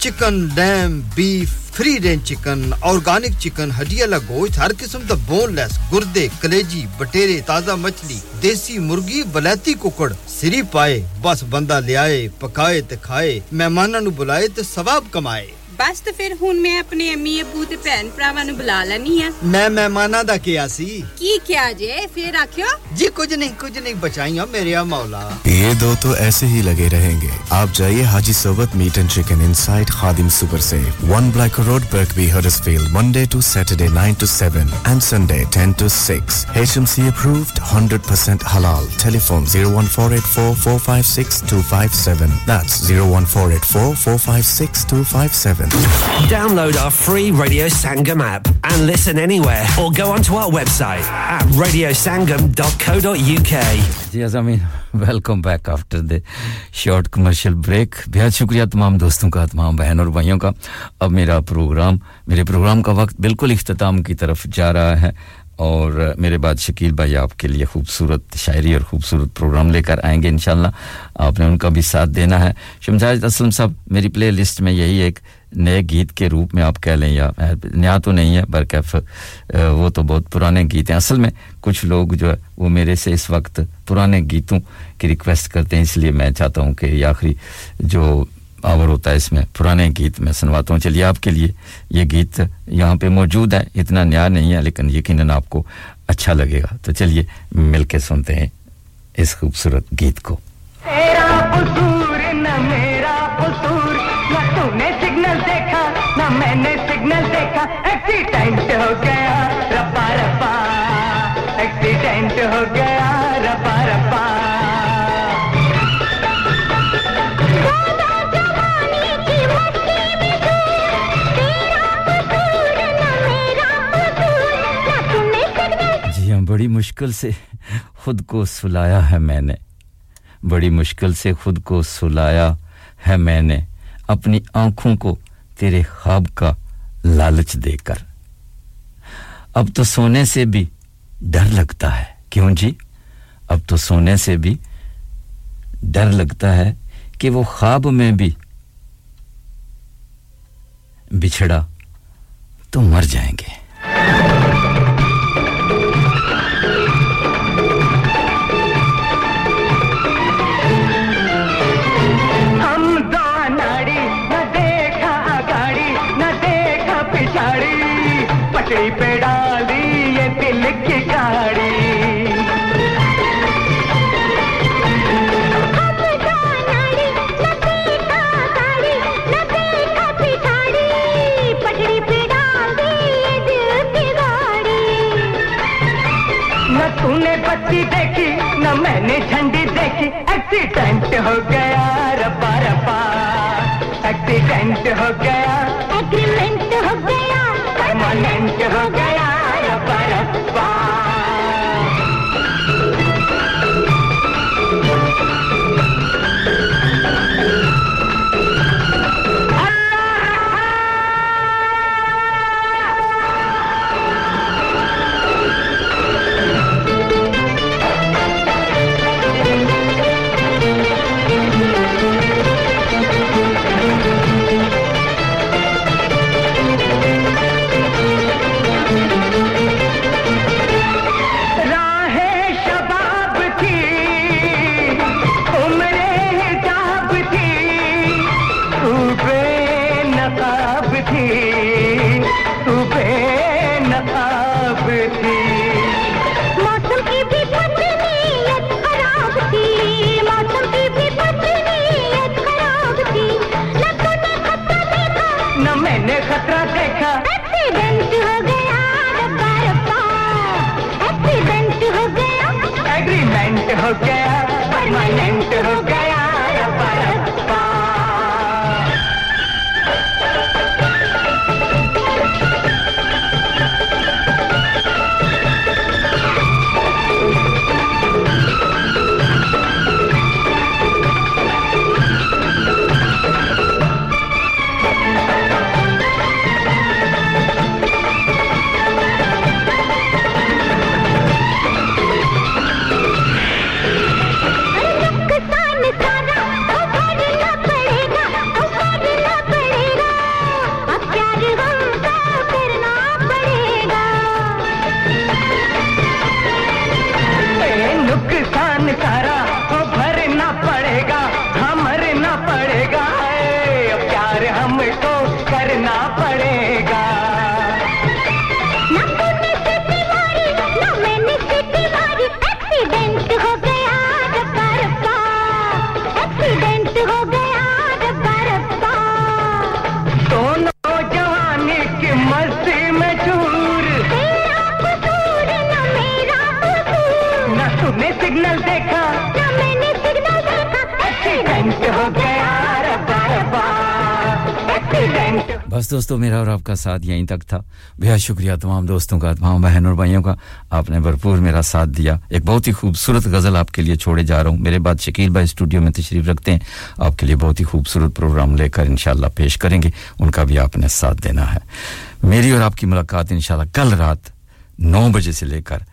chicken lamb beef free range chicken organic chicken हड्डी वाला गोश्त हर किस्म का boneless गुर्दे कलेजी बटेरे ताजा मछली देसी मुर्गी बलैती कुकड़ सिरी पाए बस बंदा लियाए पकाए ते खाए मेहमानां नु बुलाए ते सवाब कमाए ਬਸ ਤੇ ਫਿਰ ਹੁਣ ਮੈਂ ਆਪਣੇ ਅੰਮੀ ਅਬੂ ਤੇ ਭੈਣ ਭਰਾਵਾਂ ਨੂੰ ਬੁਲਾ ਲੈਣੀ ਆ ਮੈਂ ਮਹਿਮਾਨਾਂ ਦਾ ਕਿਹਾ ਸੀ ਕੀ किया जे फिर आखियो? जी कुछ नहीं कुछ नहीं बचाइयो मेरे मौला। ये दो तो ऐसे ही लगे रहेंगे। आप जाइए हाजी सोबत meat and chicken inside Khadim super से। One black road Birkby Huddersfield Monday to Saturday nine to seven and Sunday ten to six H M C approved hundred percent halal telephone zero one four eight four four five six two five seven that's zero one four eight four four five six two five seven. Download our free Radio Sangam app and listen anywhere or go onto our website at radiosangam.co.uk. I mean, welcome back after the short commercial break. बेहद शुक्रिया तमाम दोस्तों का तमाम बहन और भाइयों का अब मेरा प्रोग्राम मेरे प्रोग्राम का वक्त बिल्कुल इख्तिताम की तरफ़ जा रहा है और मेरे बाद शकील भाई आपके लिए खूबसूरत शायरी और खूबसूरत प्रोग्राम लेकर आएँगे इंशाल्लाह आपने उनका भी साथ देना है शमशाद असलम साहब मेरी प्ले लिस्ट में यही एक नए गीत के रूप में आप कह लें या नया तो नहीं है बरकैफ वो तो बहुत पुराने गीत हैं। असल में कुछ लोग जो है, वो मेरे से इस वक्त पुराने गीतों की रिक्वेस्ट करते हैं, इसलिए मैं चाहता हूँ कि आखिरी जो आवर होता है इसमें, पुराने गीत मैं सुनवाता हूँ। चलिए, आपके लिए ये गीत यहाँ पे मौजूद है, इतना नया नहीं है, लेकिन यकीनन आपको अच्छा लगेगा। तो चलिए मिल के सुनते हैं इस खूबसूरत गीत को। तेरा न मेरा न तूने एक्सीडेंट हो गया रब्बा रब्बा एक्सीडेंट हो गया रब्बा जी हाँ बड़ी मुश्किल से खुद को सुलाया है मैंने। बड़ी मुश्किल से खुद को सुलाया है मैंने। अपनी आँखों को तेरे ख्वाब का लालच देकर। अब तो सोने से भी डर लगता है। क्यों जी? अब तो सोने से भी डर लगता है कि वो ख्वाब में भी बिछड़ा तो मर जाएँगे। हो गया रपा रपा। एक्सीडेंट हो गया। एग्रीमेंट हो गया। परमानेंट हो गया। बस दोस्तों, मेरा और आपका साथ यहीं तक था। बेहद शुक्रिया तमाम दोस्तों का, तमाम बहन और भाइयों का। आपने भरपूर मेरा साथ दिया। एक बहुत ही खूबसूरत गज़ल आपके लिए छोड़े जा रहा हूँ। मेरे बाद शकील भाई स्टूडियो में तशरीफ़ रखते हैं। आपके लिए बहुत ही खूबसूरत प्रोग्राम लेकर इंशाल्लाह पेश करेंगे। उनका भी आपने साथ देना है। मेरी और आपकी मुलाकात इंशाल्लाह कल रात नौ बजे से लेकर,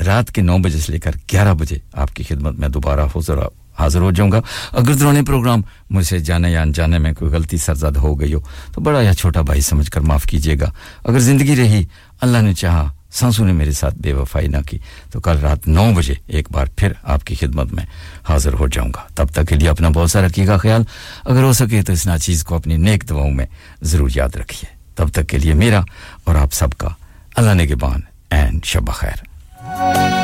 रात के नौ बजे से लेकर ग्यारह बजे आपकी खिदमत में दोबारा हुजूर हाजिर हो जाऊँगा। अगर दौरान प्रोग्राम मुझसे जाने या अनजाने में कोई गलती सरजद हो गई हो तो बड़ा या छोटा भाई समझकर माफ़ कीजिएगा। अगर ज़िंदगी रही, अल्लाह ने चाहा, सांसू ने मेरे साथ बेवफाई ना की तो कल रात नौ बजे एक बार फिर आपकी खिदमत में हाजिर हो जाऊँगा। तब तक के लिए अपना बहुत सा रखिएगा ख्याल। अगर हो सके तो इस नाचीज़ को अपनी नेक दवाओं में ज़रूर याद रखिए। तब तक के लिए मेरा और आप सबका अल्लाह ने के बान एंड शब खैर।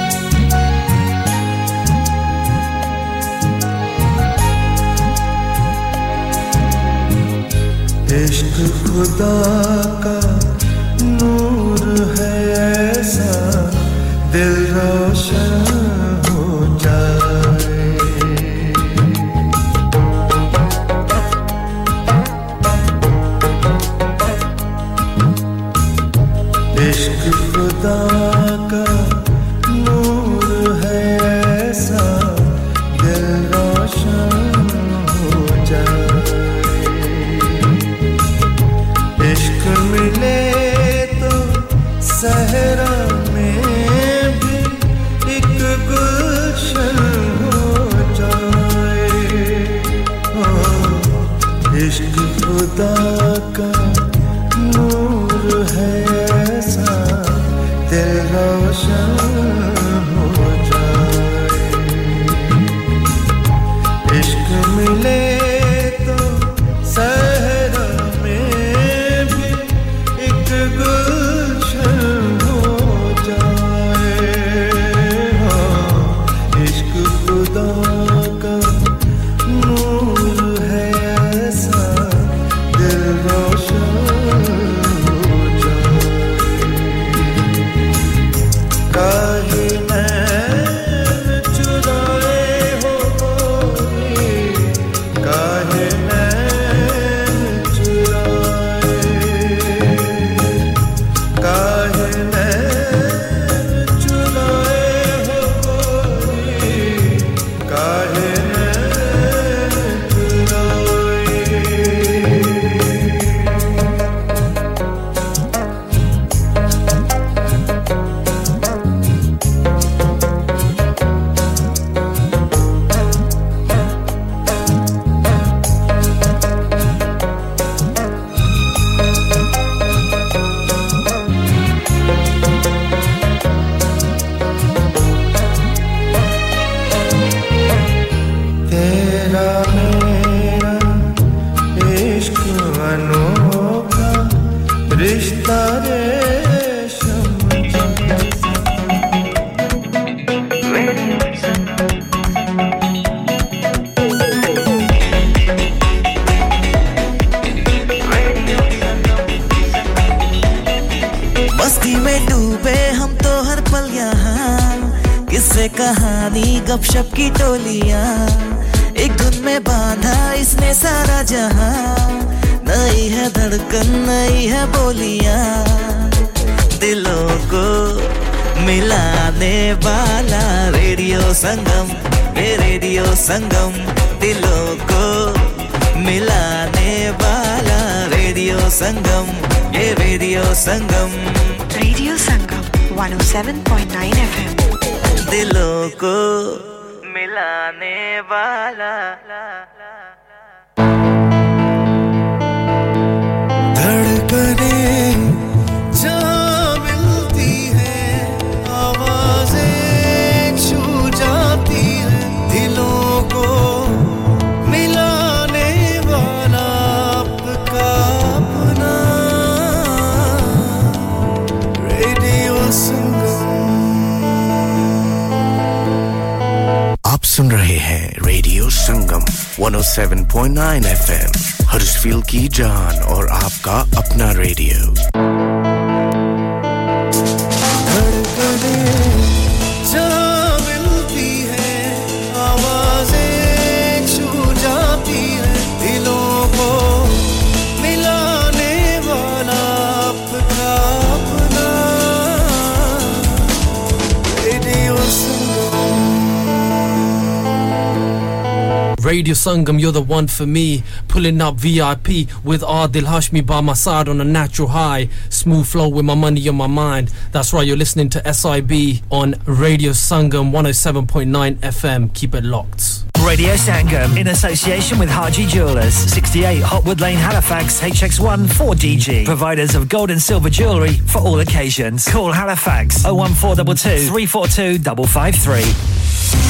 इश्क खुदा का नूर है ऐसा दिल रोशन हो जाए। इश्क Sangam, you're the one for me. Pulling up VIP with Adil Hashmi by my side on a natural high. Smooth flow with my money on my mind. That's right, you're listening to SIB on Radio Sangam 107.9 FM. Keep it locked. Radio Sangam in association with Haji Jewelers, 68 Hotwood Lane, Halifax, HX1 4DG. Providers of gold and silver jewellery for all occasions. Call Halifax 01422 342 553.